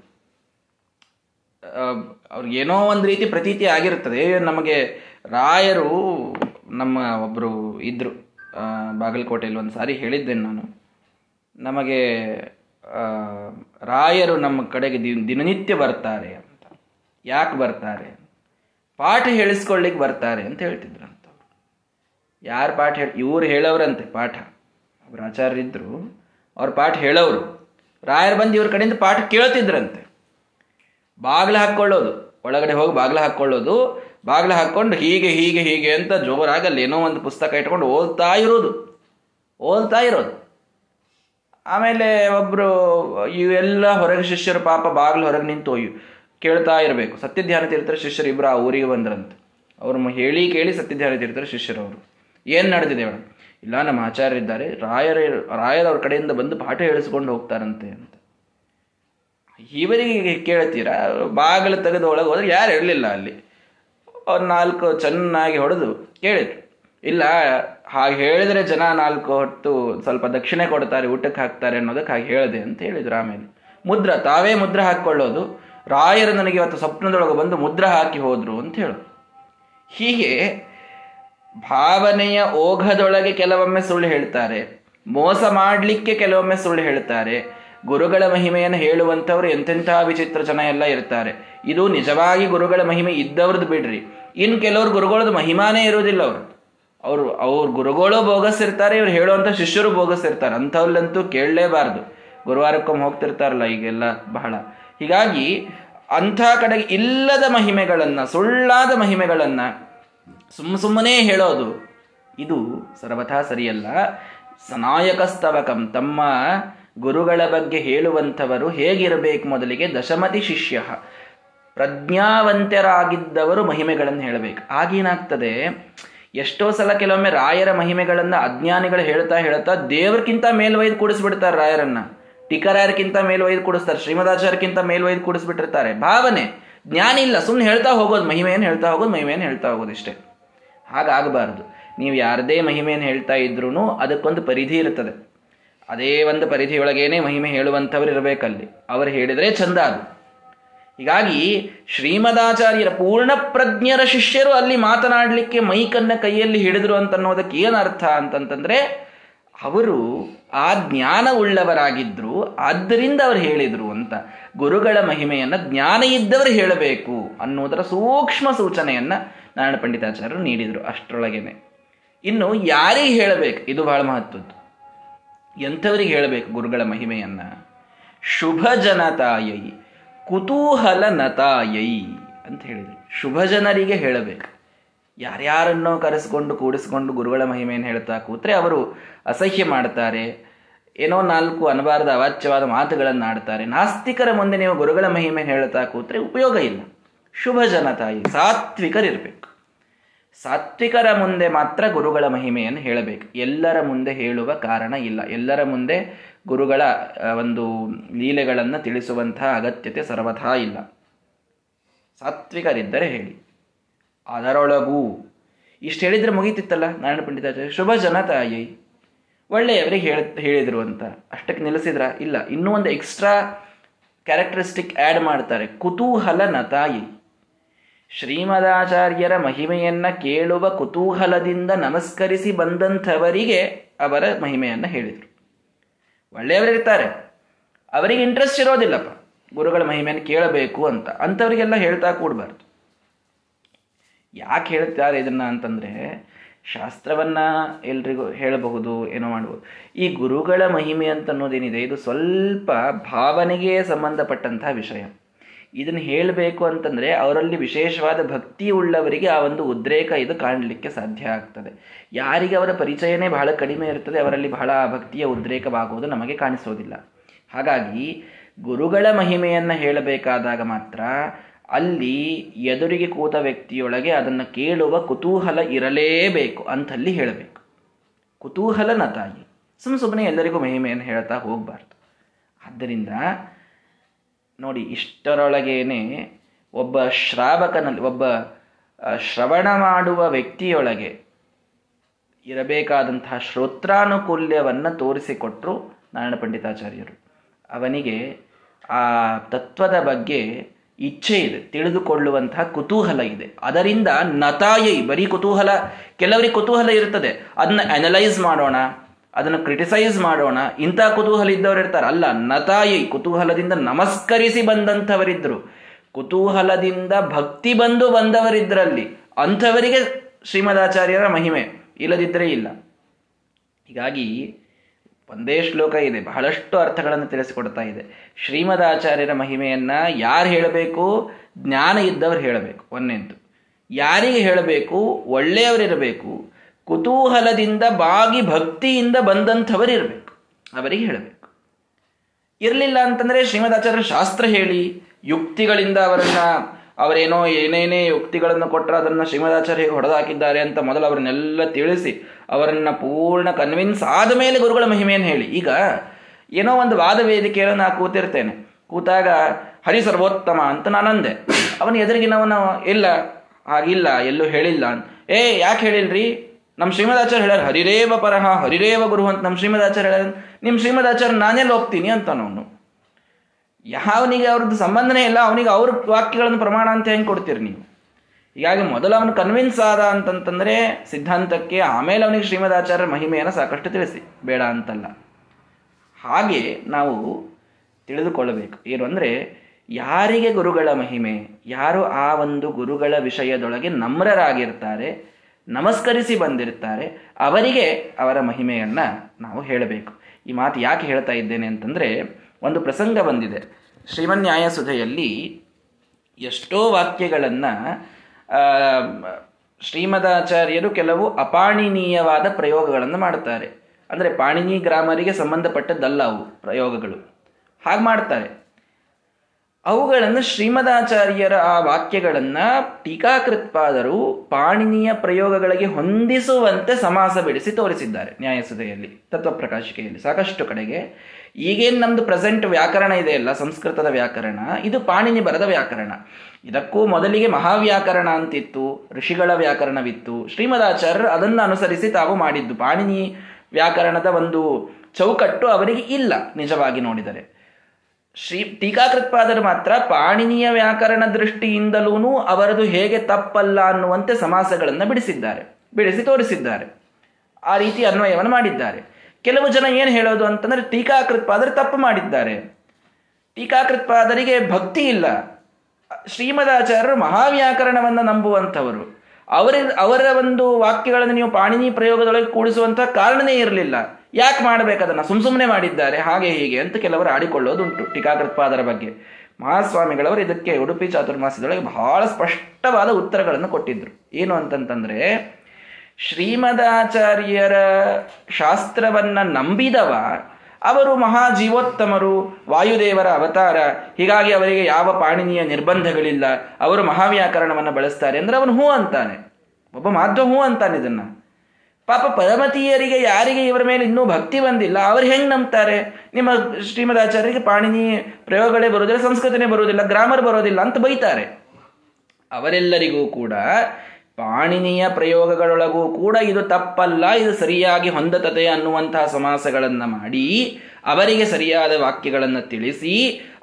ಅವ್ರಿಗೇನೋ ಒಂದು ರೀತಿ ಪ್ರತೀತಿ ಆಗಿರ್ತದೆ ನಮಗೆ ರಾಯರು ನಮ್ಮ ಒಬ್ಬರು ಇದ್ರು. ಬಾಗಲಕೋಟೆಯಲ್ಲಿ ಒಂದು ಸಾರಿ ಹೇಳಿದ್ದೇನೆ ನಾನು. ನಮಗೆ ರಾಯರು ನಮ್ಮ ಕಡೆಗೆ ದಿನನಿತ್ಯ ಬರ್ತಾರೆ ಅಂತ. ಯಾಕೆ ಬರ್ತಾರೆ? ಪಾಠ ಹೇಳಿಸ್ಕೊಳ್ಳಿಕ್ಕೆ ಬರ್ತಾರೆ ಅಂತ ಹೇಳ್ತಿದ್ರು ಅಂತ ಯಾರು ಪಾಠ ಹೇಳಿ, ಇವ್ರು ಹೇಳೋರಂತೆ ಪಾಠ. ಒಬ್ರು ಆಚಾರ್ಯರಿದ್ರು. ಅವ್ರ ಪಾಠ ಹೇಳೋರು. ರಾಯರು ಬಂದು ಇವ್ರ ಕಡೆಯಿಂದ ಪಾಠ ಕೇಳ್ತಿದ್ರಂತೆ. ಬಾಗಿಲು ಹಾಕ್ಕೊಳ್ಳೋದು. ಒಳಗಡೆ ಹೋಗಿ ಬಾಗಿಲು ಹಾಕ್ಕೊಳ್ಳೋದು. ಬಾಗಿಲು ಹಾಕ್ಕೊಂಡು ಹೀಗೆ ಹೀಗೆ ಹೀಗೆ ಅಂತ ಜೋರಾಗಲ್ಲಿ ಏನೋ ಒಂದು ಪುಸ್ತಕ ಇಟ್ಕೊಂಡು ಓದ್ತಾ ಇರೋದು. ಓದ್ತಾ ಇರೋದು. ಆಮೇಲೆ ಒಬ್ಬರು ಇವೆಲ್ಲ ಹೊರಗೆ ಶಿಷ್ಯರು ಪಾಪ ಬಾಗಿಲು ಹೊರಗೆ ನಿಂತು ಕೇಳ್ತಾ ಇರಬೇಕು. ಸತ್ಯಧ್ಯಾನ ತೀರ್ಥರ ಶಿಷ್ಯರು ಇಬ್ಬರು ಆ ಊರಿಗೆ ಬಂದ್ರಂತೆ. ಅವ್ರು ಹೇಳಿ ಕೇಳಿ ಸತ್ಯಧ್ಯಾನ ತೀರ್ಥರ ಶಿಷ್ಯರವರು. ಏನು ನಡೆದಿದೆ ಮೇಡಮ್? ಇಲ್ಲ, ನಮ್ಮ ಆಚಾರ್ಯ ಇದ್ದಾರೆ. ರಾಯರ ರಾಯರ ಅವ್ರ ಕಡೆಯಿಂದ ಬಂದು ಪಾಠ ಹೇಳಿಸ್ಕೊಂಡು ಹೋಗ್ತಾರಂತೆ ಅಂತ. ಇವರಿಗೆ ಕೇಳ್ತೀರಾ? ಬಾಗಿಲು ತೆಗೆದು ಒಳಗೆ ಹೋದ್ರೆ ಯಾರು ಇರಲಿಲ್ಲ ಅಲ್ಲಿ. ಅವ್ರು ನಾಲ್ಕು ಚೆನ್ನಾಗಿ ಹೊಡೆದು ಕೇಳಿದ್ರು. ಇಲ್ಲ, ಹಾಗೆ ಹೇಳಿದ್ರೆ ಜನ ನಾಲ್ಕು ಹೊತ್ತು ಸ್ವಲ್ಪ ದಕ್ಷಿಣೆ ಕೊಡ್ತಾರೆ, ಊಟಕ್ಕೆ ಹಾಕ್ತಾರೆ ಅನ್ನೋದಕ್ಕೆ ಹಾಗೆ ಹೇಳಿದೆ ಅಂತ ಹೇಳಿದ್ರು ಆಮೇಲೆ. ಮುದ್ರ, ತಾವೇ ಮುದ್ರ ಹಾಕ್ಕೊಳ್ಳೋದು. ರಾಯರು ನನಗೆ ಇವತ್ತು ಸ್ವಪ್ನದೊಳಗೆ ಬಂದು ಮುದ್ರ ಹಾಕಿ ಹೋದ್ರು ಅಂತ ಹೇಳು. ಹೀಗೆ ಭಾವನೆಯ ಓಘದೊಳಗೆ ಕೆಲವೊಮ್ಮೆ ಸುಳ್ಳು ಹೇಳ್ತಾರೆ. ಮೋಸ ಮಾಡಲಿಕ್ಕೆ ಕೆಲವೊಮ್ಮೆ ಸುಳ್ಳು ಹೇಳ್ತಾರೆ. ಗುರುಗಳ ಮಹಿಮೆಯನ್ನು ಹೇಳುವಂಥವ್ರು ಎಂತೆಂಥ ವಿಚಿತ್ರ ಜನ ಎಲ್ಲ ಇರ್ತಾರೆ. ಇದು ನಿಜವಾಗಿ ಗುರುಗಳ ಮಹಿಮೆ ಇದ್ದವ್ರದ್ದು ಬಿಡ್ರಿ. ಇನ್ನು ಕೆಲವ್ರು ಗುರುಗಳದ್ದು ಮಹಿಮಾನೇ ಇರೋದಿಲ್ಲ ಅವರು. ಅವರು, ಅವ್ರ ಗುರುಗಳು ಬೋಗಸ್ ಇರ್ತಾರೆ, ಇವ್ರು ಹೇಳುವಂಥ ಶಿಷ್ಯರು ಬೋಗಸ್ ಇರ್ತಾರೆ. ಅಂಥವ್ರಲ್ಲಂತೂ ಕೇಳಲೇಬಾರ್ದು. ಗುರುವಾರಕ್ಕೊಮ್ಮೆ ಹೋಗ್ತಿರ್ತಾರಲ್ಲ, ಈಗೆಲ್ಲ ಬಹಳ. ಹೀಗಾಗಿ ಅಂಥ ಕಡೆಗೆ ಇಲ್ಲದ ಮಹಿಮೆಗಳನ್ನು, ಸುಳ್ಳಾದ ಮಹಿಮೆಗಳನ್ನ ಸುಮ್ಮ ಸುಮ್ಮನೆ ಹೇಳೋದು. ಇದು ಸರ್ವಥಾ ಸರಿಯಲ್ಲ. ಸನಾಯಕಸ್ತವಕಂ, ತಮ್ಮ ಗುರುಗಳ ಬಗ್ಗೆ ಹೇಳುವಂಥವರು ಹೇಗಿರಬೇಕು ಮೊದಲಿಗೆ? ದಶಮತಿ ಶಿಷ್ಯ. ಪ್ರಜ್ಞಾವಂತರಾಗಿದ್ದವರು ಮಹಿಮೆಗಳನ್ನು ಹೇಳಬೇಕು. ಆಗೇನಾಗ್ತದೆ ಎಷ್ಟೋ ಸಲ ಕೆಲವೊಮ್ಮೆ ರಾಯರ ಮಹಿಮೆಗಳನ್ನು ಅಜ್ಞಾನಿಗಳು ಹೇಳ್ತಾ ಹೇಳ್ತಾ ದೇವರಿಗಿಂತ ಮೇಲ್ವೈದು ಕೂಡಿಸ್ಬಿಡ್ತಾರೆ ರಾಯರನ್ನ. ಟೀಕರಾಯರ್ಕಿಂತ ಮೇಲ್ವೈದು ಕೂಡಿಸ್ತಾರೆ, ಶ್ರೀಮದಾಚಾರ್ಯಕ್ಕಿಂತ ಮೇಲ್ವೈದು ಕೂಡಿಸ್ಬಿಟ್ಟಿರ್ತಾರೆ. ಭಾವನೆ. ಜ್ಞಾನ ಇಲ್ಲ ಸುಮ್ಮನೆ ಹೇಳ್ತಾ ಹೋಗೋದು, ಮಹಿಮೆಯನ್ನು ಹೇಳ್ತಾ ಹೋಗೋದು, ಮಹಿಮೆಯನ್ನು ಹೇಳ್ತಾ ಹೋಗೋದು ಇಷ್ಟೇ. ಹಾಗಾಗಬಾರದು. ನೀವು ಯಾರದೇ ಮಹಿಮೆಯನ್ನು ಹೇಳ್ತಾ ಇದ್ರೂ ಅದಕ್ಕೊಂದು ಪರಿಧಿ ಇರ್ತದೆ ಅದೇ ಒಂದು ಪರಿಧಿಯೊಳಗೇನೆ ಮಹಿಮೆ ಹೇಳುವಂಥವ್ರು ಇರಬೇಕಲ್ಲಿ. ಅವರು ಹೇಳಿದರೆ ಚಂದ ಅದು. ಹೀಗಾಗಿ ಶ್ರೀಮದಾಚಾರ್ಯರ ಪೂರ್ಣ ಪ್ರಜ್ಞರ ಶಿಷ್ಯರು ಅಲ್ಲಿ ಮಾತನಾಡಲಿಕ್ಕೆ ಮೈಕನ್ನ ಕೈಯಲ್ಲಿ ಹಿಡಿದ್ರು ಅಂತನ್ನೋದಕ್ಕೆ ಏನು ಅರ್ಥ ಅಂತಂತಂದ್ರೆ, ಅವರು ಆ ಜ್ಞಾನ ಉಳ್ಳವರಾಗಿದ್ದರು ಆದ್ದರಿಂದ ಅವರು ಹೇಳಿದರು ಅಂತ. ಗುರುಗಳ ಮಹಿಮೆಯನ್ನು ಜ್ಞಾನ ಇದ್ದವರು ಹೇಳಬೇಕು ಅನ್ನೋದರ ಸೂಕ್ಷ್ಮ ಸೂಚನೆಯನ್ನ ನಾರಾಯಣ ಪಂಡಿತಾಚಾರ್ಯರು ನೀಡಿದರು ಅಷ್ಟರೊಳಗೇನೆ. ಇನ್ನು ಯಾರಿಗೆ ಹೇಳಬೇಕು? ಇದು ಬಹಳ ಮಹತ್ವದ್ದು. ಎಂಥವರಿಗೆ ಹೇಳಬೇಕು ಗುರುಗಳ ಮಹಿಮೆಯನ್ನ? ಶುಭ ಜನತಾಯೈ, ಕುತೂಹಲ ನತಾಯೈ ಅಂತ ಹೇಳಿದರು. ಶುಭ ಜನರಿಗೆ ಹೇಳಬೇಕು. ಯಾರ್ಯಾರನ್ನೋ ಕರೆಸಿಕೊಂಡು ಕೂಡಿಸಿಕೊಂಡು ಗುರುಗಳ ಮಹಿಮೆಯನ್ನು ಹೇಳ್ತಾ ಕೂತ್ರೆ ಅವರು ಅಸಹ್ಯ ಮಾಡ್ತಾರೆ. ಏನೋ ನಾಲ್ಕು ಅನಬಾರದ ಅವಾಚ್ಯವಾದ ಮಾತುಗಳನ್ನು ಆಡ್ತಾರೆ ನಾಸ್ತಿಕರ ಮುಂದೆ ನೀವು ಗುರುಗಳ ಮಹಿಮೆ ಹೇಳ್ತಾ ಕೂತ್ರೆ ಉಪಯೋಗ ಇಲ್ಲ. ಶುಭ ಜನತಾಯಿ ಸಾತ್ವಿಕರಿರಬೇಕು. ಸಾತ್ವಿಕರ ಮುಂದೆ ಮಾತ್ರ ಗುರುಗಳ ಮಹಿಮೆಯನ್ನು ಹೇಳಬೇಕು. ಎಲ್ಲರ ಮುಂದೆ ಹೇಳುವ ಕಾರಣ ಇಲ್ಲ. ಎಲ್ಲರ ಮುಂದೆ ಗುರುಗಳ ಒಂದು ಲೀಲೆಗಳನ್ನು ತಿಳಿಸುವಂತಹ ಅಗತ್ಯತೆ ಸರ್ವಥಾ ಇಲ್ಲ. ಸಾತ್ವಿಕರಿದ್ದರೆ ಹೇಳಿ. ಅದರೊಳಗೂ, ಇಷ್ಟು ಹೇಳಿದರೆ ಮುಗೀತಿತ್ತಲ್ಲ ನಾರಾಯಣ ಪಂಡಿತಾಚಾರ್ಯ? ಶುಭ ಜನತಾಯಿ ಒಳ್ಳೆಯವರಿಗೆ ಹೇಳ, ಹೇಳಿದರು ಅಂತ. ಅಷ್ಟಕ್ಕೆ ನಿಲ್ಲಿಸಿದ್ರ? ಇಲ್ಲ. ಇನ್ನೂ ಒಂದು ಎಕ್ಸ್ಟ್ರಾ ಕ್ಯಾರೆಕ್ಟರಿಸ್ಟಿಕ್ ಆ್ಯಡ್ ಮಾಡ್ತಾರೆ. ಕುತೂಹಲ ನತಾಯಿ ಶ್ರೀಮದಾಚಾರ್ಯರ ಮಹಿಮೆಯನ್ನು ಕೇಳುವ ಕುತೂಹಲದಿಂದ ನಮಸ್ಕರಿಸಿ ಬಂದಂಥವರಿಗೆ ಅವರ ಮಹಿಮೆಯನ್ನು ಹೇಳಿದರು. ಒಳ್ಳೆಯವರಿರ್ತಾರೆ. ಅವರಿಗೆ ಇಂಟ್ರೆಸ್ಟ್ ಇರೋದಿಲ್ಲಪ್ಪ. ಗುರುಗಳ ಮಹಿಮೆಯನ್ನು ಕೇಳಬೇಕು ಅಂತ. ಅಂಥವರಿಗೆಲ್ಲ ಹೇಳ್ತಾ ಕೂಡಬಾರ್ದು. ಯಾಕೆ ಹೇಳ್ತಾರೆ ಇದನ್ನ ಅಂತಂದರೆ, ಶಾಸ್ತ್ರವನ್ನ ಎಲ್ರಿಗೂ ಹೇಳಬಹುದು, ಏನೋ ಮಾಡಬಹುದು ಈ ಗುರುಗಳ ಮಹಿಮೆ ಅಂತ ಅನ್ನೋದೇನಿದೆ, ಇದು ಸ್ವಲ್ಪ ಭಾವನೆಗೆ ಸಂಬಂಧಪಟ್ಟಂತಹ ವಿಷಯ. ಇದನ್ನು ಹೇಳಬೇಕು ಅಂತಂದರೆ ಅವರಲ್ಲಿ ವಿಶೇಷವಾದ ಭಕ್ತಿ ಉಳ್ಳವರಿಗೆ ಆ ಒಂದು ಉದ್ರೇಕ ಇದು ಕಾಣಲಿಕ್ಕೆ ಸಾಧ್ಯ ಆಗ್ತದೆ. ಯಾರಿಗೆ ಅವರ ಪರಿಚಯನೇ ಬಹಳ ಕಡಿಮೆ ಇರ್ತದೆ, ಅವರಲ್ಲಿ ಬಹಳ ಭಕ್ತಿಯ ಉದ್ರೇಕವಾಗುವುದು ನಮಗೆ ಕಾಣಿಸೋದಿಲ್ಲ. ಹಾಗಾಗಿ ಗುರುಗಳ ಮಹಿಮೆಯನ್ನು ಹೇಳಬೇಕಾದಾಗ ಮಾತ್ರ ಅಲ್ಲಿ ಎದುರಿಗೆ ಕೂತ ವ್ಯಕ್ತಿಯೊಳಗೆ ಅದನ್ನು ಕೇಳುವ ಕುತೂಹಲ ಇರಲೇಬೇಕು ಅಂತಲ್ಲಿ ಹೇಳಬೇಕು. ಕುತೂಹಲ ನತಾಯಿ ಸುಮ್ಮ ಸುಮ್ಮನೆ ಎಲ್ಲರಿಗೂ ಮಹಿಮೆಯನ್ನು ಹೇಳ್ತಾ ಹೋಗಬಾರ್ದು. ಆದ್ದರಿಂದ ನೋಡಿ, ಇಷ್ಟರೊಳಗೇನೆ ಒಬ್ಬ ಶ್ರಾವಕನಲ್ಲಿ, ಒಬ್ಬ ಶ್ರವಣ ಮಾಡುವ ವ್ಯಕ್ತಿಯೊಳಗೆ ಇರಬೇಕಾದಂತಹ ಶ್ರೋತ್ರಾನುಕೂಲ್ಯವನ್ನು ತೋರಿಸಿಕೊಟ್ರು ನಾರಾಯಣ ಪಂಡಿತಾಚಾರ್ಯರು. ಅವನಿಗೆ ಆ ತತ್ವದ ಬಗ್ಗೆ ಇಚ್ಛೆ ಇದೆ, ತಿಳಿದುಕೊಳ್ಳುವಂತಹ ಕುತೂಹಲ ಇದೆ. ಅದರಿಂದ ನತಾಯಿ, ಬರೀ ಕುತೂಹಲ, ಕೆಲವರಿಗೆ ಕುತೂಹಲ ಇರ್ತದೆ ಅದನ್ನ ಅನಲೈಸ್ ಮಾಡೋಣ. ಅದನ್ನು ಕ್ರಿಟಿಸೈಸ್ ಮಾಡೋಣ. ಇಂಥ ಕುತೂಹಲ ಇದ್ದವರು ಇರ್ತಾರೆ. ಅಲ್ಲ, ನತಾಯಿ ಕುತೂಹಲದಿಂದ ನಮಸ್ಕರಿಸಿ ಬಂದಂಥವರಿದ್ದರು ಕುತೂಹಲದಿಂದ ಭಕ್ತಿ ಬಂದು ಬಂದವರಿದ್ರಲ್ಲಿ ಅಂಥವರಿಗೆ ಶ್ರೀಮದಾಚಾರ್ಯರ ಮಹಿಮೆ ಇಲ್ಲದಿದ್ದರೆ ಇಲ್ಲ. ಹೀಗಾಗಿ ಒಂದೇ ಶ್ಲೋಕ ಇದೆ, ಬಹಳಷ್ಟು ಅರ್ಥಗಳನ್ನು ತಿಳಿಸಿಕೊಡ್ತಾ ಇದೆ. ಶ್ರೀಮದಾಚಾರ್ಯರ ಮಹಿಮೆಯನ್ನು ಯಾರು ಹೇಳಬೇಕು? ಜ್ಞಾನ ಇದ್ದವರು ಹೇಳಬೇಕು ಒಂದನೇದ್ದು ಯಾರಿಗೆ ಹೇಳಬೇಕು? ಒಳ್ಳೆಯವರಿರಬೇಕು ಕುತೂಹಲದಿಂದ ಬಾಗಿ ಭಕ್ತಿಯಿಂದ ಬಂದಂಥವರಿರಬೇಕು. ಅವರಿಗೆ ಹೇಳಬೇಕು. ಇರಲಿಲ್ಲ ಅಂತಂದ್ರೆ ಶ್ರೀಮದಾಚಾರ್ಯ ಶಾಸ್ತ್ರ ಹೇಳಿ, ಯುಕ್ತಿಗಳಿಂದ ಅವರನ್ನ, ಅವರೇನೋ ಏನೇನೇ ಯುಕ್ತಿಗಳನ್ನು ಕೊಟ್ಟರೆ ಅದನ್ನು ಶ್ರೀಮದಾಚಾರ್ಯ ಹೊಡೆದಾಕಿದ್ದಾರೆ ಅಂತ ಮೊದಲು ಅವರನ್ನೆಲ್ಲ ತಿಳಿಸಿ, ಅವರನ್ನ ಪೂರ್ಣ ಕನ್ವಿನ್ಸ್ ಆದ ಮೇಲೆ ಗುರುಗಳ ಮಹಿಮೆಯನ್ನು ಹೇಳಿ. ಈಗ ಏನೋ ಒಂದು ವಾದ ವೇದಿಕೆಯನ್ನು ನಾ ಕೂತಿರ್ತೇನೆ. ಕೂತಾಗ ಹರಿ ಸರ್ವೋತ್ತಮ ಅಂತ ನಾನು ಅಂದೆ. ಅವನ ಎದುರಿಗಿನವನು ಇಲ್ಲ, ಹಾಗಿಲ್ಲ, ಎಲ್ಲೂ ಹೇಳಿಲ್ಲ. ಏ, ಯಾಕೆ ಹೇಳಿಲ್ರಿ? ನಮ್ಮ ಶ್ರೀಮದಾಚಾರ್ಯ ಹೇಳ್ಯಾರ, ಹರಿರೇವ ಪರಹ, ಹರಿರೇವ ಗುರು ಅಂತ ನಮ್ಮ ಶ್ರೀಮದಾಚಾರ್ಯ ಹೇಳ್ಯಾರ. ನಿಮ್ಮ ಶ್ರೀಮದಾಚಾರ್ಯ ನಾನೆಲ್ಲ ಹೋಗ್ತೀನಿ ಅಂತ ಅವನು. ಯಾವನಿಗೆ ಅವ್ರದ್ದು ಸಂಬಂಧನೇ ಇಲ್ಲ, ಅವನಿಗೆ ಅವ್ರ ವಾಕ್ಯಗಳನ್ನು ಪ್ರಮಾಣ ಅಂತ ಹೆಂಗೆ ಕೊಡ್ತೀರಿ ನೀವು? ಹೀಗಾಗಿ ಮೊದಲು ಅವನು ಕನ್ವಿನ್ಸ್ ಆದ ಅಂತಂತಂದರೆ ಸಿದ್ಧಾಂತಕ್ಕೆ ಆಮೇಲೆ ಅವನಿಗೆ ಶ್ರೀಮದಾಚಾರ್ಯರ ಮಹಿಮೆಯನ್ನು ಸಾಕಷ್ಟು ತಿಳಿಸಿ. ಬೇಡ ಅಂತಲ್ಲ. ಹಾಗೆ ನಾವು ತಿಳಿದುಕೊಳ್ಳಬೇಕು. ಏನು ಅಂದರೆ, ಯಾರಿಗೆ ಗುರುಗಳ ಮಹಿಮೆ, ಯಾರು ಆ ಒಂದು ಗುರುಗಳ ವಿಷಯದೊಳಗೆ ನಮ್ರರಾಗಿರ್ತಾರೆ ನಮಸ್ಕರಿಸಿ ಬಂದಿರ್ತಾರೆ ಅವರಿಗೆ ಅವರ ಮಹಿಮೆಯನ್ನ ನಾವು ಹೇಳಬೇಕು. ಈ ಮಾತು ಯಾಕೆ ಹೇಳ್ತಾ ಇದ್ದೇನೆ ಅಂತಂದ್ರೆ, ಒಂದು ಪ್ರಸಂಗ ಬಂದಿದೆ. ಶ್ರೀಮನ್ಯಾಯಸುಧೆಯಲ್ಲಿ ಎಷ್ಟೋ ವಾಕ್ಯಗಳನ್ನು ಶ್ರೀಮದಾಚಾರ್ಯರು ಕೆಲವು ಅಪಾಣಿನೀಯವಾದ ಪ್ರಯೋಗಗಳನ್ನು ಮಾಡ್ತಾರೆ ಅಂದರೆ ಪಾಣಿನಿ ಗ್ರಾಮರಿಗೆ ಸಂಬಂಧಪಟ್ಟದ್ದಲ್ಲ ಅವು ಪ್ರಯೋಗಗಳು. ಹಾಗೆ ಮಾಡ್ತಾರೆ. ಅವುಗಳನ್ನು ಶ್ರೀಮದಾಚಾರ್ಯರ ಆ ವಾಕ್ಯಗಳನ್ನು ಟೀಕಾಕೃತ್ಪಾದರು ಪಾಣಿನಿಯ ಪ್ರಯೋಗಗಳಿಗೆ ಹೊಂದಿಸುವಂತೆ ಸಮಾಸ ಬಿಡಿಸಿ ತೋರಿಸಿದ್ದಾರೆ ನ್ಯಾಯಸುಧೆಯಲ್ಲಿ ತತ್ವಪ್ರಕಾಶಿಕೆಯಲ್ಲಿ ಸಾಕಷ್ಟು ಕಡೆಗೆ, ಈಗೇನು ನಮ್ದು ಪ್ರೆಸೆಂಟ್ ವ್ಯಾಕರಣ ಇದೆಯಲ್ಲ ಸಂಸ್ಕೃತದ ವ್ಯಾಕರಣ, ಇದು ಪಾಣಿನಿ ಬರದ ವ್ಯಾಕರಣ. ಇದಕ್ಕೂ ಮೊದಲಿಗೆ ಮಹಾವ್ಯಾಕರಣ ಅಂತಿತ್ತು, ಋಷಿಗಳ ವ್ಯಾಕರಣವಿತ್ತು. ಶ್ರೀಮದಾಚಾರ್ಯರು ಅದನ್ನು ಅನುಸರಿಸಿ ತಾವು ಮಾಡಿದ್ದು. ಪಾಣಿನಿ ವ್ಯಾಕರಣದ ಒಂದು ಚೌಕಟ್ಟು ಅವರಿಗೆ ಇಲ್ಲ, ನಿಜವಾಗಿ ನೋಡಿದರೆ. ಶ್ರೀ ಟೀಕಾಕೃತ್ಪಾದರು ಮಾತ್ರ ಪಾಣಿನಿಯ ವ್ಯಾಕರಣ ದೃಷ್ಟಿಯಿಂದಲೂ ಅವರದು ಹೇಗೆ ತಪ್ಪಲ್ಲ ಅನ್ನುವಂತೆ ಸಮಾಸಗಳನ್ನು ಬಿಡಿಸಿದ್ದಾರೆ, ಬಿಡಿಸಿ ತೋರಿಸಿದ್ದಾರೆ. ಆ ರೀತಿ ಅನ್ವಯವನ್ನು ಮಾಡಿದ್ದಾರೆ. ಕೆಲವು ಜನ ಏನು ಹೇಳೋದು ಅಂತಂದ್ರೆ ಟೀಕಾಕೃತ್ಪಾದರು ತಪ್ಪು ಮಾಡಿದ್ದಾರೆ. ಟೀಕಾಕೃತ್ಪಾದರಿಗೆ ಭಕ್ತಿ ಇಲ್ಲ. ಶ್ರೀಮದಾಚಾರ್ಯರು ಮಹಾವ್ಯಾಕರಣವನ್ನು ನಂಬುವಂಥವರು. ಅವರ ಅವರ ಒಂದು ವಾಕ್ಯಗಳನ್ನು ನೀವು ಪಾಣಿನಿ ಪ್ರಯೋಗದೊಳಗೆ ಕೂಡಿಸುವಂತಹ ಕಾರಣನೇ ಇರಲಿಲ್ಲ. ಯಾಕೆ ಮಾಡಬೇಕದನ್ನು ಸುಮ್ ಸುಮ್ಮನೆ ಮಾಡಿದ್ದಾರೆ, ಹಾಗೆ ಹೀಗೆ ಅಂತ ಕೆಲವರು ಆಡಿಕೊಳ್ಳೋದುಂಟು ಟೀಕಾಕೃತ್ಪಾದರ ಬಗ್ಗೆ. ಮಹಾಸ್ವಾಮಿಗಳವರು ಇದಕ್ಕೆ ಉಡುಪಿ ಚಾತುರ್ಮಾಸದೊಳಗೆ ಬಹಳ ಸ್ಪಷ್ಟವಾದ ಉತ್ತರಗಳನ್ನು ಕೊಟ್ಟಿದ್ರು. ಏನು ಅಂತಂತಂದ್ರೆ, ಶ್ರೀಮದಾಚಾರ್ಯರ ಶಾಸ್ತ್ರವನ್ನ ನಂಬಿದವ ಅವರು ಮಹಾ ಜೀವೋತ್ತಮರು ವಾಯುದೇವರ ಅವತಾರ, ಹೀಗಾಗಿ ಅವರಿಗೆ ಯಾವ ಪಾಣಿನಿಯ ನಿರ್ಬಂಧಗಳಿಲ್ಲ, ಅವರು ಮಹಾವ್ಯಾಕರಣವನ್ನು ಬಳಸ್ತಾರೆ ಅಂದ್ರೆ ಅವನು ಹೂ ಅಂತಾನೆ. ಒಬ್ಬ ಮಾಧ್ವ ಹೂ ಅಂತಾನೆ ಇದನ್ನ. ಪಾಪ ಪರಮತೀಯರಿಗೆ ಯಾರಿಗೆ ಇವರ ಮೇಲೆ ಇನ್ನೂ ಭಕ್ತಿ ಬಂದಿಲ್ಲ, ಅವ್ರು ಹೆಂಗೆ ನಂಬ್ತಾರೆ? ನಿಮ್ಮ ಶ್ರೀಮದಾಚಾರ್ಯರಿಗೆ ಪಾಣಿನಿ ಪ್ರಯೋಗಗಳೇ ಬರೋದಿಲ್ಲ ಸಂಸ್ಕೃತನೇ ಬರೋದಿಲ್ಲ ಗ್ರಾಮರ್ ಬರೋದಿಲ್ಲ ಅಂತ ಬೈತಾರೆ. ಅವರೆಲ್ಲರಿಗೂ ಕೂಡ ಪಾಣಿನಿಯ ಪ್ರಯೋಗಗಳೊಳಗೂ ಕೂಡ ಇದು ತಪ್ಪಲ್ಲ, ಇದು ಸರಿಯಾಗಿ ಹೊಂದತತೆ ಅನ್ನುವಂತಹ ಸಮಾಸಗಳನ್ನು ಮಾಡಿ ಅವರಿಗೆ ಸರಿಯಾದ ವಾಕ್ಯಗಳನ್ನು ತಿಳಿಸಿ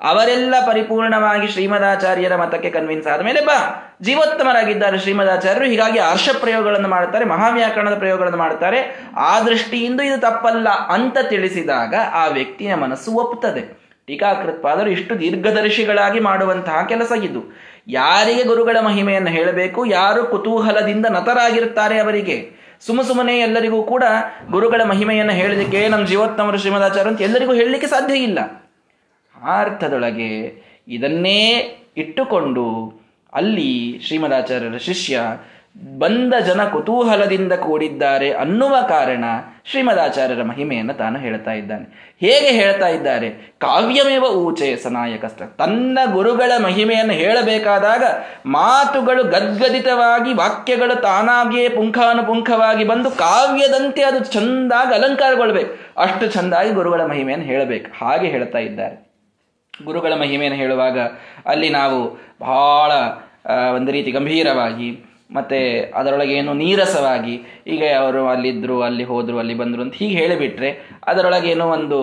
ಅವರೆಲ್ಲ ಪರಿಪೂರ್ಣವಾಗಿ ಶ್ರೀಮದಾಚಾರ್ಯರ ಮತಕ್ಕೆ ಕನ್ವಿನ್ಸ್ ಆದಮೇಲೆ ಬಾ. ಜೀವೋತ್ತಮರಾಗಿದ್ದಾರೆ ಶ್ರೀಮದಾಚಾರ್ಯರು. ಹೀಗಾಗಿ ಹರ್ಷ ಪ್ರಯೋಗಗಳನ್ನು ಮಾಡ್ತಾರೆ ಮಹಾವ್ಯಾಕರಣದ ಪ್ರಯೋಗಗಳನ್ನು ಮಾಡ್ತಾರೆ ಆ ದೃಷ್ಟಿಯಿಂದ ಇದು ತಪ್ಪಲ್ಲ ಅಂತ ತಿಳಿಸಿದಾಗ ಆ ವ್ಯಕ್ತಿಯ ಮನಸ್ಸು ಒಪ್ಪುತ್ತದೆ. ಟೀಕಾಕೃತ್ಪಾದರು ಇಷ್ಟು ದೀರ್ಘದರ್ಶಿಗಳಾಗಿ ಮಾಡುವಂತಹ ಕೆಲಸ ಇದು. ಯಾರಿಗೆ ಗುರುಗಳ ಮಹಿಮೆಯನ್ನು ಹೇಳಬೇಕು, ಯಾರು ಕುತೂಹಲದಿಂದ ನತರಾಗಿರುತ್ತಾರೆ ಅವರಿಗೆ? ಸುಮ ಸುಮ್ಮನೆ ಎಲ್ಲರಿಗೂ ಕೂಡ ಗುರುಗಳ ಮಹಿಮೆಯನ್ನು ಹೇಳಲಿಕ್ಕೆ ನಮ್ಮ ಜೀವೋತ್ತಮರು ಶ್ರೀಮದಾಚಾರ ಅಂತ ಎಲ್ಲರಿಗೂ ಹೇಳಲಿಕ್ಕೆ ಸಾಧ್ಯ ಇಲ್ಲ. ಆ ಅರ್ಥದೊಳಗೆ ಇದನ್ನೇ ಇಟ್ಟುಕೊಂಡು ಅಲ್ಲಿ ಶ್ರೀಮದಾಚಾರ್ಯರ ಶಿಷ್ಯ ಬಂದ ಜನ ಕುತೂಹಲದಿಂದ ಕೂಡಿದ್ದಾರೆ ಅನ್ನುವ ಕಾರಣ ಶ್ರೀಮದಾಚಾರ್ಯರ ಮಹಿಮೆಯನ್ನು ತಾನು ಹೇಳ್ತಾ ಇದ್ದಾನೆ. ಹೇಗೆ ಹೇಳ್ತಾ ಇದ್ದಾರೆ? ಕಾವ್ಯಮೇವ ಊಚೆ ಸನಾಯಕಸ್ಥ ತನ್ನ ಗುರುಗಳ ಮಹಿಮೆಯನ್ನು ಹೇಳಬೇಕಾದಾಗ ಮಾತುಗಳು ಗದ್ಗದಿತವಾಗಿ, ವಾಕ್ಯಗಳು ತಾನಾಗಿಯೇ ಪುಂಖಾನುಪುಂಖವಾಗಿ ಬಂದು ಕಾವ್ಯದಂತೆ ಅದು ಚಂದಾಗಿ ಅಲಂಕಾರಗೊಳ್ಬೇಕು. ಅಷ್ಟು ಚಂದಾಗಿ ಗುರುಗಳ ಮಹಿಮೆಯನ್ನು ಹೇಳಬೇಕು. ಹಾಗೆ ಹೇಳ್ತಾ ಇದ್ದಾರೆ. ಗುರುಗಳ ಮಹಿಮೆಯನ್ನು ಹೇಳುವಾಗ ಅಲ್ಲಿ ನಾವು ಬಹಳ ಒಂದು ರೀತಿ ಗಂಭೀರವಾಗಿ ಮತ್ತು ಅದರೊಳಗೆ ಏನು ನೀರಸವಾಗಿ ಈಗ ಅವರು ಅಲ್ಲಿದ್ದರು ಅಲ್ಲಿ ಹೋದರು, ಅಲ್ಲಿ ಬಂದರು ಅಂತ ಹೀಗೆ ಹೇಳಿಬಿಟ್ರೆ ಅದರೊಳಗೆ ಏನೋ ಒಂದು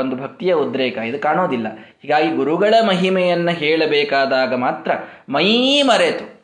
ಒಂದು ಭಕ್ತಿಯ ಉದ್ರೇಕ. ಇದು ಕಾಣೋದಿಲ್ಲ. ಹೀಗಾಗಿ ಗುರುಗಳ ಮಹಿಮೆಯನ್ನು ಹೇಳಬೇಕಾದಾಗ ಮಾತ್ರ ಮೈ ಮರೆತು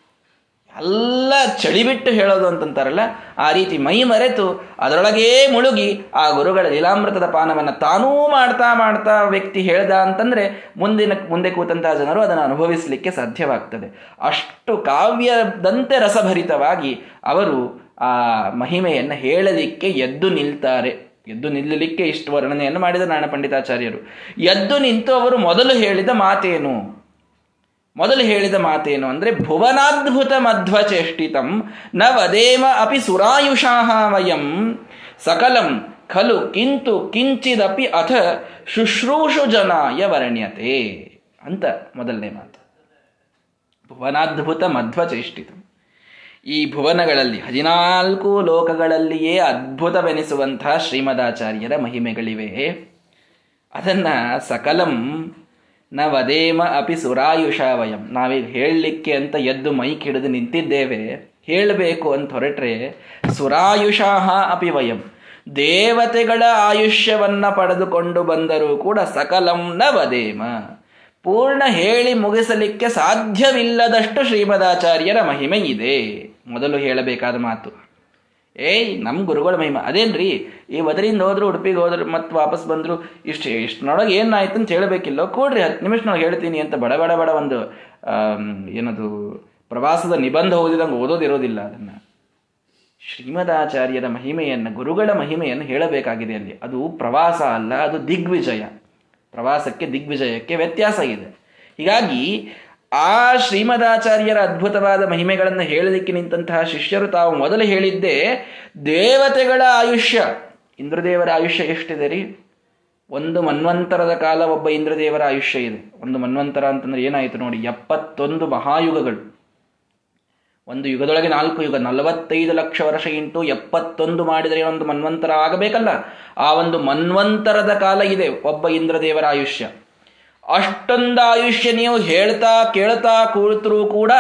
ಎಲ್ಲ ಚಳಿಬಿಟ್ಟು ಹೇಳೋದು ಅಂತಂತಾರಲ್ಲ, ಆ ರೀತಿ ಮೈ ಮರೆತು ಅದರೊಳಗೇ ಮುಳುಗಿ ಆ ಗುರುಗಳ ಲೀಲಾಮೃತದ ಪಾನವನ್ನು ತಾನೂ ಮಾಡ್ತಾ ಮಾಡ್ತಾ ವ್ಯಕ್ತಿ ಹೇಳ್ದ ಅಂತಂದರೆ ಮುಂದಿನ, ಮುಂದೆ ಕೂತಂತಹ ಜನರು ಅದನ್ನು ಅನುಭವಿಸಲಿಕ್ಕೆ ಸಾಧ್ಯವಾಗ್ತದೆ. ಅಷ್ಟು ಕಾವ್ಯದಂತೆ ರಸಭರಿತವಾಗಿ ಅವರು ಆ ಮಹಿಮೆಯನ್ನು ಹೇಳಲಿಕ್ಕೆ ಎದ್ದು ನಿಲ್ತಾರೆ. ಎದ್ದು ನಿಲ್ಲಲಿಕ್ಕೆ ಇಷ್ಟು ವರ್ಣನೆಯನ್ನು ಮಾಡಿದ ನಾರಾಯಣ ಪಂಡಿತಾಚಾರ್ಯರು ಎದ್ದು ನಿಂತು ಅವರು ಮೊದಲು ಹೇಳಿದ ಮಾತೇನು? ಮೊದಲು ಹೇಳಿದ ಮಾತೇನು ಅಂದರೆ, ಭುವನಾದ್ಭುತ ಮಧ್ವಚೇಷ್ಟಿತಂ ನ ವದೇಮ ಅಪಿ ಸುರಾಯುಷಾಹ ವಯಂ, ಸಕಲಂ ಖಲು ಕಿಂತು ಕಿಂಚಿದಪಿ ಅಥ ಶುಶ್ರೂಷು ಜನಾಯ ವರ್ಣ್ಯತೆ ಅಂತ ಮೊದಲನೇ ಮಾತು. ಭುವನಾದ್ಭುತ ಮಧ್ವಚೇಷ್ಟಿತಂ. ಈ ಭುವನಗಳಲ್ಲಿ, ಹದಿನಾಲ್ಕು ಲೋಕಗಳಲ್ಲಿಯೇ ಅದ್ಭುತವೆನಿಸುವಂತಹ ಶ್ರೀಮದಾಚಾರ್ಯರ ಮಹಿಮೆಗಳಿವೆ. ಅದನ್ನ ಸಕಲಂ ನ ವದೇಮ ಅಪಿ ಸುರಾಯುಷ ವಯಂ. ನಾವೀಗ ಹೇಳಲಿಕ್ಕೆ ಅಂತ ಎದ್ದು ಮೈಕ್ ಹಿಡಿದು ನಿಂತಿದ್ದೇವೆ. ಹೇಳಬೇಕು ಅಂತ ಹೊರಟ್ರೆ, ಸುರಾಯುಷಾಹ ಅಪಿ ವಯಂ. ದೇವತೆಗಳ ಆಯುಷ್ಯವನ್ನು ಪಡೆದುಕೊಂಡು ಬಂದರೂ ಕೂಡ ಸಕಲಂ ನವದೇಮ. ವದೇಮ ಪೂರ್ಣ ಹೇಳಿ ಮುಗಿಸಲಿಕ್ಕೆ ಸಾಧ್ಯವಿಲ್ಲದಷ್ಟು ಶ್ರೀಮದಾಚಾರ್ಯರ ಮಹಿಮೆ ಇದೆ ಮೊದಲು ಹೇಳಬೇಕಾದ ಮಾತು. ಏಯ್ ನಮ್ಮ ಗುರುಗಳ ಮಹಿಮೆ. ಅದೇನ್ರಿ? ಈ ಒದರಿಂದ ಹೋದ್ರು, ಉಡುಪಿಗೆ ಹೋದ್ರು, ಮತ್ತೆ ವಾಪಸ್ ಬಂದ್ರು, ಇಷ್ಟು ಇಷ್ಟನೊಳಗೆ ಏನಾಯ್ತು ಅಂತ ಹೇಳಬೇಕಿಲ್ಲ? ಕೊಡ್ರಿ ಹತ್ತು ನಿಮಿಷನೊಳಗೆ ಹೇಳ್ತೀನಿ ಅಂತ ಬಡ ಬಡ ಬಡ ಒಂದು ಏನದು, ಪ್ರವಾಸದ ನಿಬಂಧ ಓದಿದಂಗೆ ಓದೋದಿರೋದಿಲ್ಲ ಅದನ್ನ. ಶ್ರೀಮದಾಚಾರ್ಯರ ಮಹಿಮೆಯನ್ನು, ಗುರುಗಳ ಮಹಿಮೆಯನ್ನು ಹೇಳಬೇಕಾಗಿದೆ ಅಲ್ಲಿ. ಅದು ಪ್ರವಾಸ ಅಲ್ಲ, ಅದು ದಿಗ್ವಿಜಯ. ಪ್ರವಾಸಕ್ಕೆ ದಿಗ್ವಿಜಯಕ್ಕೆ ವ್ಯತ್ಯಾಸ ಇದೆ. ಹೀಗಾಗಿ ಆ ಶ್ರೀಮದಾಚಾರ್ಯರ ಅದ್ಭುತವಾದ ಮಹಿಮೆಗಳನ್ನು ಹೇಳಲಿಕ್ಕೆ ನಿಂತಹ ಶಿಷ್ಯರು ತಾವು ಮೊದಲು ಹೇಳಿದ್ದೇ ದೇವತೆಗಳ ಆಯುಷ್ಯ. ಇಂದ್ರದೇವರ ಆಯುಷ್ಯ ಎಷ್ಟಿದೆ ರೀ? ಒಂದು ಮನ್ವಂತರದ ಕಾಲ ಒಬ್ಬ ಇಂದ್ರದೇವರ ಆಯುಷ್ಯ ಇದೆ. ಒಂದು ಮನ್ವಂತರ ಅಂತಂದ್ರೆ ಏನಾಯಿತು ನೋಡಿ, ಎಪ್ಪತ್ತೊಂದು ಮಹಾಯುಗಗಳು. ಒಂದು ಯುಗದೊಳಗೆ ನಾಲ್ಕು ಯುಗ, ನಲವತ್ತೈದು ಲಕ್ಷ ವರ್ಷ ಇಂಟು ಎಪ್ಪತ್ತೊಂದು ಮಾಡಿದರೆ ಒಂದು ಮನ್ವಂತರ ಆಗಬೇಕಲ್ಲ? ಆ ಒಂದು ಮನ್ವಂತರದ ಕಾಲ ಇದೆ ಒಬ್ಬ ಇಂದ್ರದೇವರ ಆಯುಷ್ಯ. ಅಷ್ಟೊಂದು ಆಯುಷ್ಯ ನೀವು ಹೇಳ್ತಾ, ಕೇಳ್ತಾ ಕೂತರೂ ಕೂಡ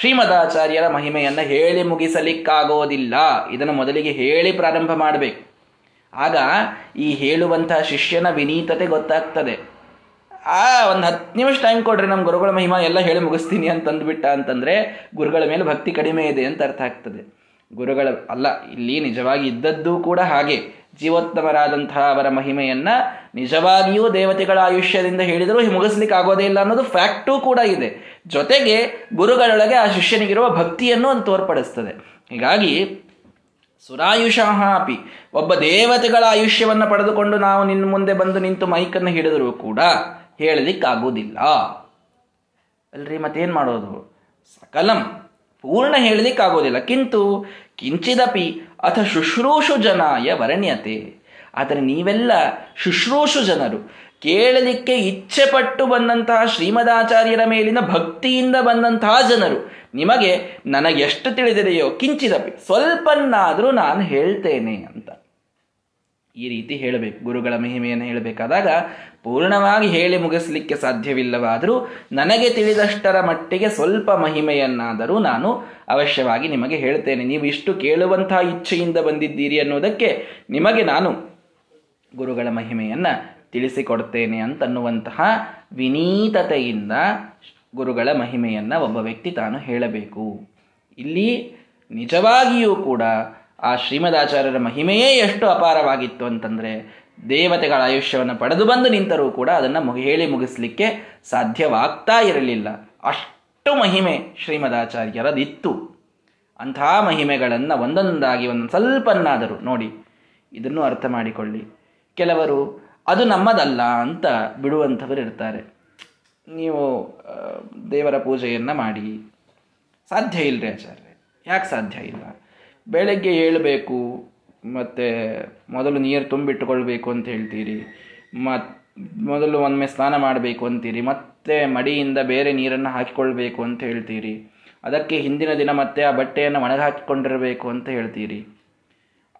ಶ್ರೀಮದಾಚಾರ್ಯರ ಮಹಿಮೆಯನ್ನು ಹೇಳಿ ಮುಗಿಸಲಿಕ್ಕಾಗೋದಿಲ್ಲ. ಇದನ್ನು ಮೊದಲಿಗೆ ಹೇಳಿ ಪ್ರಾರಂಭ ಮಾಡಬೇಕು. ಆಗ ಈ ಹೇಳುವಂತಹ ಶಿಷ್ಯನ ವಿನೀತತೆ ಗೊತ್ತಾಗ್ತದೆ. ಆ, ಒಂದು ಹತ್ತು ನಿಮಿಷ ಟೈಮ್ ಕೊಡ್ರಿ ನಮ್ಮ ಗುರುಗಳ ಮಹಿಮಾ ಎಲ್ಲ ಹೇಳಿ ಮುಗಿಸ್ತೀನಿ ಅಂತಂದ್ಬಿಟ್ಟ ಅಂತಂದ್ರೆ ಗುರುಗಳ ಮೇಲೆ ಭಕ್ತಿ ಕಡಿಮೆ ಇದೆ ಅಂತ ಅರ್ಥ ಆಗ್ತದೆ. ಗುರುಗಳ ಅಲ್ಲ, ಇಲ್ಲಿ ನಿಜವಾಗಿ ಇದ್ದದ್ದು ಕೂಡ ಹಾಗೆ. ಜೀವೋತ್ತಮರಾದಂತಹ ಅವರ ಮಹಿಮೆಯನ್ನ ನಿಜವಾಗಿಯೂ ದೇವತೆಗಳ ಆಯುಷ್ಯದಿಂದ ಹೇಳಿದರೂ ಮುಗಿಸ್ಲಿಕ್ಕೆ ಆಗೋದೇ ಇಲ್ಲ ಅನ್ನೋದು ಫ್ಯಾಕ್ಟೂ ಕೂಡ ಇದೆ. ಜೊತೆಗೆ ಗುರುಗಳೊಳಗೆ ಆ ಶಿಷ್ಯನಿಗಿರುವ ಭಕ್ತಿಯನ್ನು ಅದು ತೋರ್ಪಡಿಸ್ತದೆ. ಹೀಗಾಗಿ ಸುರಾಯುಷಃ ಒಬ್ಬ ದೇವತೆಗಳ ಆಯುಷ್ಯವನ್ನು ಪಡೆದುಕೊಂಡು ನಾವು ನಿನ್ನ ಮುಂದೆ ಬಂದು ನಿಂತು ಮೈಕನ್ನು ಹಿಡಿದರೂ ಕೂಡ ಹೇಳಲಿಕ್ಕಾಗೋದಿಲ್ಲ ಅಲ್ರಿ ಮತ್ತೇನು ಮಾಡೋದು? ಸಕಲಂ ಪೂರ್ಣ ಹೇಳಲಿಕ್ಕಾಗೋದಿಲ್ಲ. ಕಿಂತು ಕಿಂಚಿದಪಿ ಅಥ ಶುಶ್ರೂಷು ಜನಾಯ ವರಣ್ಯತೆ. ಆದರೆ ನೀವೆಲ್ಲ ಶುಶ್ರೂಷು ಜನರು. ಕೇಳಲಿಕ್ಕೆ ಇಚ್ಛೆ ಪಟ್ಟು ಬಂದಂತಹ ಶ್ರೀಮದಾಚಾರ್ಯರ ಮೇಲಿನ ಭಕ್ತಿಯಿಂದ ಬಂದಂತಹ ಜನರು. ನಿಮಗೆ ನನಗೆಷ್ಟು ತಿಳಿದಿದೆಯೋ ಕಿಂಚಿದಪಿ. ಸ್ವಲ್ಪನ್ನಾದರೂ ನಾನು ಹೇಳ್ತೇನೆ ಅಂತ. ಈ ರೀತಿ ಹೇಳಬೇಕು. ಗುರುಗಳ ಮಹಿಮೆಯನ್ನು ಹೇಳಬೇಕಾದಾಗ ಪೂರ್ಣವಾಗಿ ಹೇಳಿ ಮುಗಿಸಲಿಕ್ಕೆ ಸಾಧ್ಯವಿಲ್ಲವಾದರೂ ನನಗೆ ತಿಳಿದಷ್ಟರ ಮಟ್ಟಿಗೆ ಸ್ವಲ್ಪ ಮಹಿಮೆಯನ್ನಾದರೂ ನಾನು ಅವಶ್ಯವಾಗಿ ನಿಮಗೆ ಹೇಳ್ತೇನೆ. ನೀವು ಇಷ್ಟು ಕೇಳುವಂತಹ ಇಚ್ಛೆಯಿಂದ ಬಂದಿದ್ದೀರಿ ಅನ್ನೋದಕ್ಕೆ ನಿಮಗೆ ನಾನು ಗುರುಗಳ ಮಹಿಮೆಯನ್ನು ತಿಳಿಸಿಕೊಡ್ತೇನೆ ಅಂತನ್ನುವಂತಹ ವಿನೀತತೆಯಿಂದ ಗುರುಗಳ ಮಹಿಮೆಯನ್ನು ಒಬ್ಬ ವ್ಯಕ್ತಿ ತಾನು ಹೇಳಬೇಕು. ಇಲ್ಲಿ ನಿಜವಾಗಿಯೂ ಕೂಡ ಆ ಶ್ರೀಮದಾಚಾರ್ಯರ ಮಹಿಮೆಯೇ ಎಷ್ಟು ಅಪಾರವಾಗಿತ್ತು ಅಂತಂದರೆ ದೇವತೆಗಳ ಆಯುಷ್ಯವನ್ನು ಪಡೆದು ಬಂದು ನಿಂತರೂ ಕೂಡ ಅದನ್ನು ಮುಗಿ ಹೇಳಿ ಮುಗಿಸ್ಲಿಕ್ಕೆ ಸಾಧ್ಯವಾಗ್ತಾ ಇರಲಿಲ್ಲ. ಅಷ್ಟು ಮಹಿಮೆ ಶ್ರೀಮದಾಚಾರ್ಯರದಿತ್ತು. ಅಂಥ ಮಹಿಮೆಗಳನ್ನು ಒಂದೊಂದಾಗಿ ಒಂದೊಂದು ಸ್ವಲ್ಪನ್ನಾದರೂ ನೋಡಿ, ಇದನ್ನು ಅರ್ಥ ಮಾಡಿಕೊಳ್ಳಿ. ಕೆಲವರು, ಅದು ನಮ್ಮದಲ್ಲ ಅಂತ ಬಿಡುವಂಥವರು ಇರ್ತಾರೆ. ನೀವು ದೇವರ ಪೂಜೆಯನ್ನು ಮಾಡಿ. ಸಾಧ್ಯ ಇಲ್ಲರಿ ಆಚಾರ್ಯ. ಯಾಕೆ ಸಾಧ್ಯ ಇಲ್ಲ? ಬೆಳಗ್ಗೆ ಏಳಬೇಕು ಮತ್ತು ಮೊದಲು ನೀರು ತುಂಬಿಟ್ಟುಕೊಳ್ಬೇಕು ಅಂತ ಹೇಳ್ತೀರಿ ಮತ್ತು ಮೊದಲು ಒಮ್ಮೆ ಸ್ನಾನ ಮಾಡಬೇಕು ಅಂತೀರಿ, ಮತ್ತೆ ಮಡಿಯಿಂದ ಬೇರೆ ನೀರನ್ನು ಹಾಕಿಕೊಳ್ಬೇಕು ಅಂತ ಹೇಳ್ತೀರಿ. ಅದಕ್ಕೆ ಹಿಂದಿನ ದಿನ ಮತ್ತೆ ಆ ಬಟ್ಟೆಯನ್ನು ಒಣಗಾಕಿಕೊಂಡಿರಬೇಕು ಅಂತ ಹೇಳ್ತೀರಿ.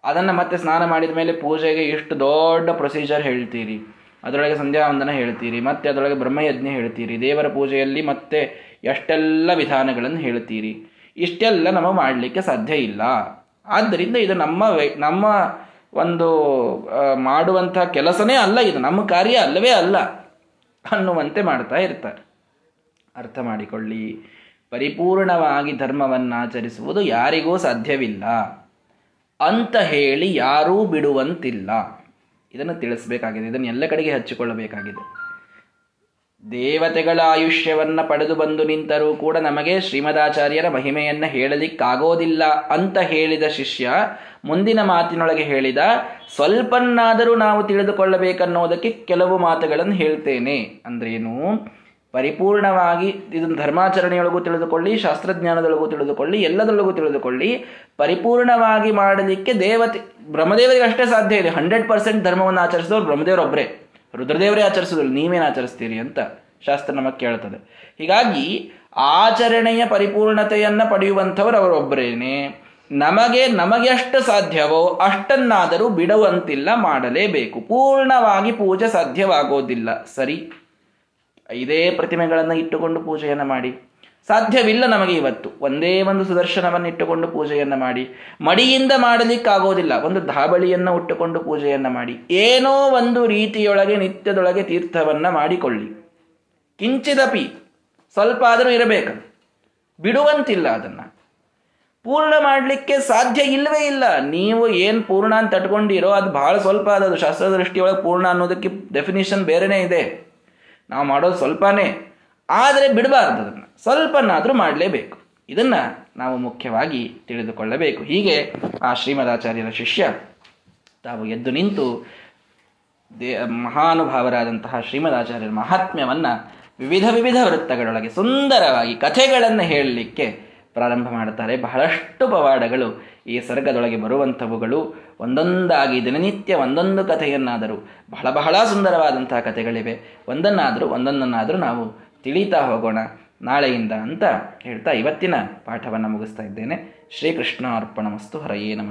ಅದನ್ನು ಮತ್ತೆ ಸ್ನಾನ ಮಾಡಿದ ಮೇಲೆ ಪೂಜೆಗೆ ಇಷ್ಟು ದೊಡ್ಡ ಪ್ರೊಸೀಜರ್ ಹೇಳ್ತೀರಿ. ಅದರೊಳಗೆ ಸಂಧ್ಯಾ ವಂದನ ಹೇಳ್ತೀರಿ, ಮತ್ತೆ ಅದರೊಳಗೆ ಬ್ರಹ್ಮಯಜ್ಞ ಹೇಳ್ತೀರಿ, ದೇವರ ಪೂಜೆಯಲ್ಲಿ ಮತ್ತೆ ಎಷ್ಟೆಲ್ಲ ವಿಧಾನಗಳನ್ನು ಹೇಳ್ತೀರಿ. ಇಷ್ಟೆಲ್ಲ ನಾವು ಮಾಡಲಿಕ್ಕೆ ಸಾಧ್ಯ ಇಲ್ಲ. ಆದ್ದರಿಂದ ಇದು ನಮ್ಮ ನಮ್ಮ ಒಂದು ಮಾಡುವಂಥ ಕೆಲಸನೇ ಅಲ್ಲ ಇದು. ನಮ್ಮ ಕಾರ್ಯ ಅಲ್ಲವೇ ಅಲ್ಲ ಅನ್ನುವಂತೆ ಮಾಡ್ತಾ ಇರ್ತಾರೆ. ಅರ್ಥ ಮಾಡಿಕೊಳ್ಳಿ. ಪರಿಪೂರ್ಣವಾಗಿ ಧರ್ಮವನ್ನು ಆಚರಿಸುವುದು ಯಾರಿಗೂ ಸಾಧ್ಯವಿಲ್ಲ ಅಂತ ಹೇಳಿ ಯಾರೂ ಬಿಡುವಂತಿಲ್ಲ. ಇದನ್ನು ತಿಳಿಸಬೇಕಾಗಿದೆ. ಇದನ್ನು ಎಲ್ಲ ಕಡೆಗೆ ಹಚ್ಚಿಕೊಳ್ಳಬೇಕಾಗಿದೆ. ದೇವತೆಗಳ ಆಯುಷ್ಯವನ್ನು ಪಡೆದು ಬಂದು ನಿಂತರೂ ಕೂಡ ನಮಗೆ ಶ್ರೀಮದಾಚಾರ್ಯರ ಮಹಿಮೆಯನ್ನು ಹೇಳಲಿಕ್ಕಾಗೋದಿಲ್ಲ ಅಂತ ಹೇಳಿದ ಶಿಷ್ಯ ಮುಂದಿನ ಮಾತಿನೊಳಗೆ ಹೇಳಿದ, ಸ್ವಲ್ಪನ್ನಾದರೂ ನಾವು ತಿಳಿದುಕೊಳ್ಳಬೇಕನ್ನೋದಕ್ಕೆ ಕೆಲವು ಮಾತುಗಳನ್ನು ಹೇಳ್ತೇನೆ. ಅಂದ್ರೇನು? ಪರಿಪೂರ್ಣವಾಗಿ ಇದನ್ನು ಧರ್ಮಾಚರಣೆಯೊಳಗೂ ತಿಳಿದುಕೊಳ್ಳಿ, ಶಾಸ್ತ್ರಜ್ಞಾನದೊಳಗೂ ತಿಳಿದುಕೊಳ್ಳಿ, ಎಲ್ಲದರೊಳಗೂ ತಿಳಿದುಕೊಳ್ಳಿ. ಪರಿಪೂರ್ಣವಾಗಿ ಮಾಡಲಿಕ್ಕೆ ದೇವತೆ, ಬ್ರಹ್ಮದೇವರಿಗೆ ಅಷ್ಟೇ ಸಾಧ್ಯ ಇದೆ. ಹಂಡ್ರೆಡ್ ಪರ್ಸೆಂಟ್ ಧರ್ಮವನ್ನು ಆಚರಿಸಿದವರು ಬ್ರಹ್ಮದೇವರೊಬ್ಬರೇ ರುದ್ರದೇವರೇ ಆಚರಿಸೋದಿಲ್ಲ ನೀವೇನು ಆಚರಿಸ್ತೀರಿ ಅಂತ ಶಾಸ್ತ್ರ ನಮಗೆ ಕೇಳ್ತದೆ. ಹೀಗಾಗಿ ಆಚರಣೆಯ ಪರಿಪೂರ್ಣತೆಯನ್ನು ಪಡೆಯುವಂಥವ್ರು ಅವರೊಬ್ಬರೇನೆ. ನಮಗೆ ನಮಗೆ ಎಷ್ಟು ಸಾಧ್ಯವೋ, ಅಷ್ಟನ್ನಾದರೂ ಬಿಡುವಂತಿಲ್ಲ, ಮಾಡಲೇಬೇಕು. ಪೂರ್ಣವಾಗಿ ಪೂಜೆ ಸಾಧ್ಯವಾಗೋದಿಲ್ಲ. ಸರಿ ಇದೇ ಪ್ರತಿಮೆಗಳನ್ನು ಇಟ್ಟುಕೊಂಡು ಪೂಜೆಯನ್ನು ಮಾಡಿ. ಸಾಧ್ಯವಿಲ್ಲ ನಮಗೆ ಇವತ್ತು. ಒಂದೇ ಒಂದು ಸುದರ್ಶನವನ್ನು ಇಟ್ಟುಕೊಂಡು ಪೂಜೆಯನ್ನು ಮಾಡಿ. ಮಡಿಯಿಂದ ಮಾಡಲಿಕ್ಕಾಗೋದಿಲ್ಲ. ಒಂದು ಧಾಬಳಿಯನ್ನು ಉಟ್ಟುಕೊಂಡು ಪೂಜೆಯನ್ನು ಮಾಡಿ. ಏನೋ ಒಂದು ರೀತಿಯೊಳಗೆ, ನಿತ್ಯದೊಳಗೆ ತೀರ್ಥವನ್ನು ಮಾಡಿಕೊಳ್ಳಿ. ಕಿಂಚಿದಪಿ ಸ್ವಲ್ಪ ಆದರೂ ಇರಬೇಕು. ಬಿಡುವಂತಿಲ್ಲ ಅದನ್ನು. ಪೂರ್ಣ ಮಾಡಲಿಕ್ಕೆ ಸಾಧ್ಯ ಇಲ್ಲವೇ ಇಲ್ಲ. ನೀವು ಏನು ಪೂರ್ಣ ಅಂತ ತಟ್ಕೊಂಡಿರೋ ಅದು ಭಾಳ ಸ್ವಲ್ಪ ಅದದು ಶಾಸ್ತ್ರದೃಷ್ಟಿಯೊಳಗೆ ಪೂರ್ಣ ಅನ್ನೋದಕ್ಕೆ ಡೆಫಿನಿಷನ್ ಬೇರೆನೇ ಇದೆ. ನಾವು ಮಾಡೋದು ಸ್ವಲ್ಪನೇ. ಆದರೆ ಬಿಡಬಾರ್ದು ಅದನ್ನು. ಸ್ವಲ್ಪನಾದರೂ ಮಾಡಲೇಬೇಕು. ಇದನ್ನು ನಾವು ಮುಖ್ಯವಾಗಿ ತಿಳಿದುಕೊಳ್ಳಬೇಕು. ಹೀಗೆ ಆ ಶ್ರೀಮದಾಚಾರ್ಯರ ಶಿಷ್ಯ ತಾವು ಎದ್ದು ನಿಂತು ದೇ ಮಹಾನುಭಾವರಾದಂತಹ ಶ್ರೀಮದಾಚಾರ್ಯರ ಮಹಾತ್ಮ್ಯವನ್ನು ವಿವಿಧ ವಿವಿಧ ವೃತ್ತಗಳೊಳಗೆ ಸುಂದರವಾಗಿ ಕಥೆಗಳನ್ನು ಹೇಳಲಿಕ್ಕೆ ಪ್ರಾರಂಭ ಮಾಡುತ್ತಾರೆ. ಬಹಳಷ್ಟು ಪವಾಡಗಳು ಈ ಸರ್ಗದೊಳಗೆ ಬರುವಂಥವುಗಳು. ಒಂದೊಂದಾಗಿ ದಿನನಿತ್ಯ ಒಂದೊಂದು ಕಥೆಯನ್ನಾದರೂ ಬಹಳ ಬಹಳ ಸುಂದರವಾದಂತಹ ಕಥೆಗಳಿವೆ. ಒಂದನ್ನಾದರೂ ಒಂದೊಂದನ್ನಾದರೂ ನಾವು ತಿಳಿತಾ ಹೋಗೋಣ ನಾಳೆಯಿಂದ ಅಂತ ಹೇಳ್ತಾ ಇವತ್ತಿನ ಪಾಠವನ್ನು ಮುಗಿಸ್ತಾ ಇದ್ದೇನೆ. ಶ್ರೀಕೃಷ್ಣ ಅರ್ಪಣ ಮಸ್ತು ಹರಯೇ ನಮ.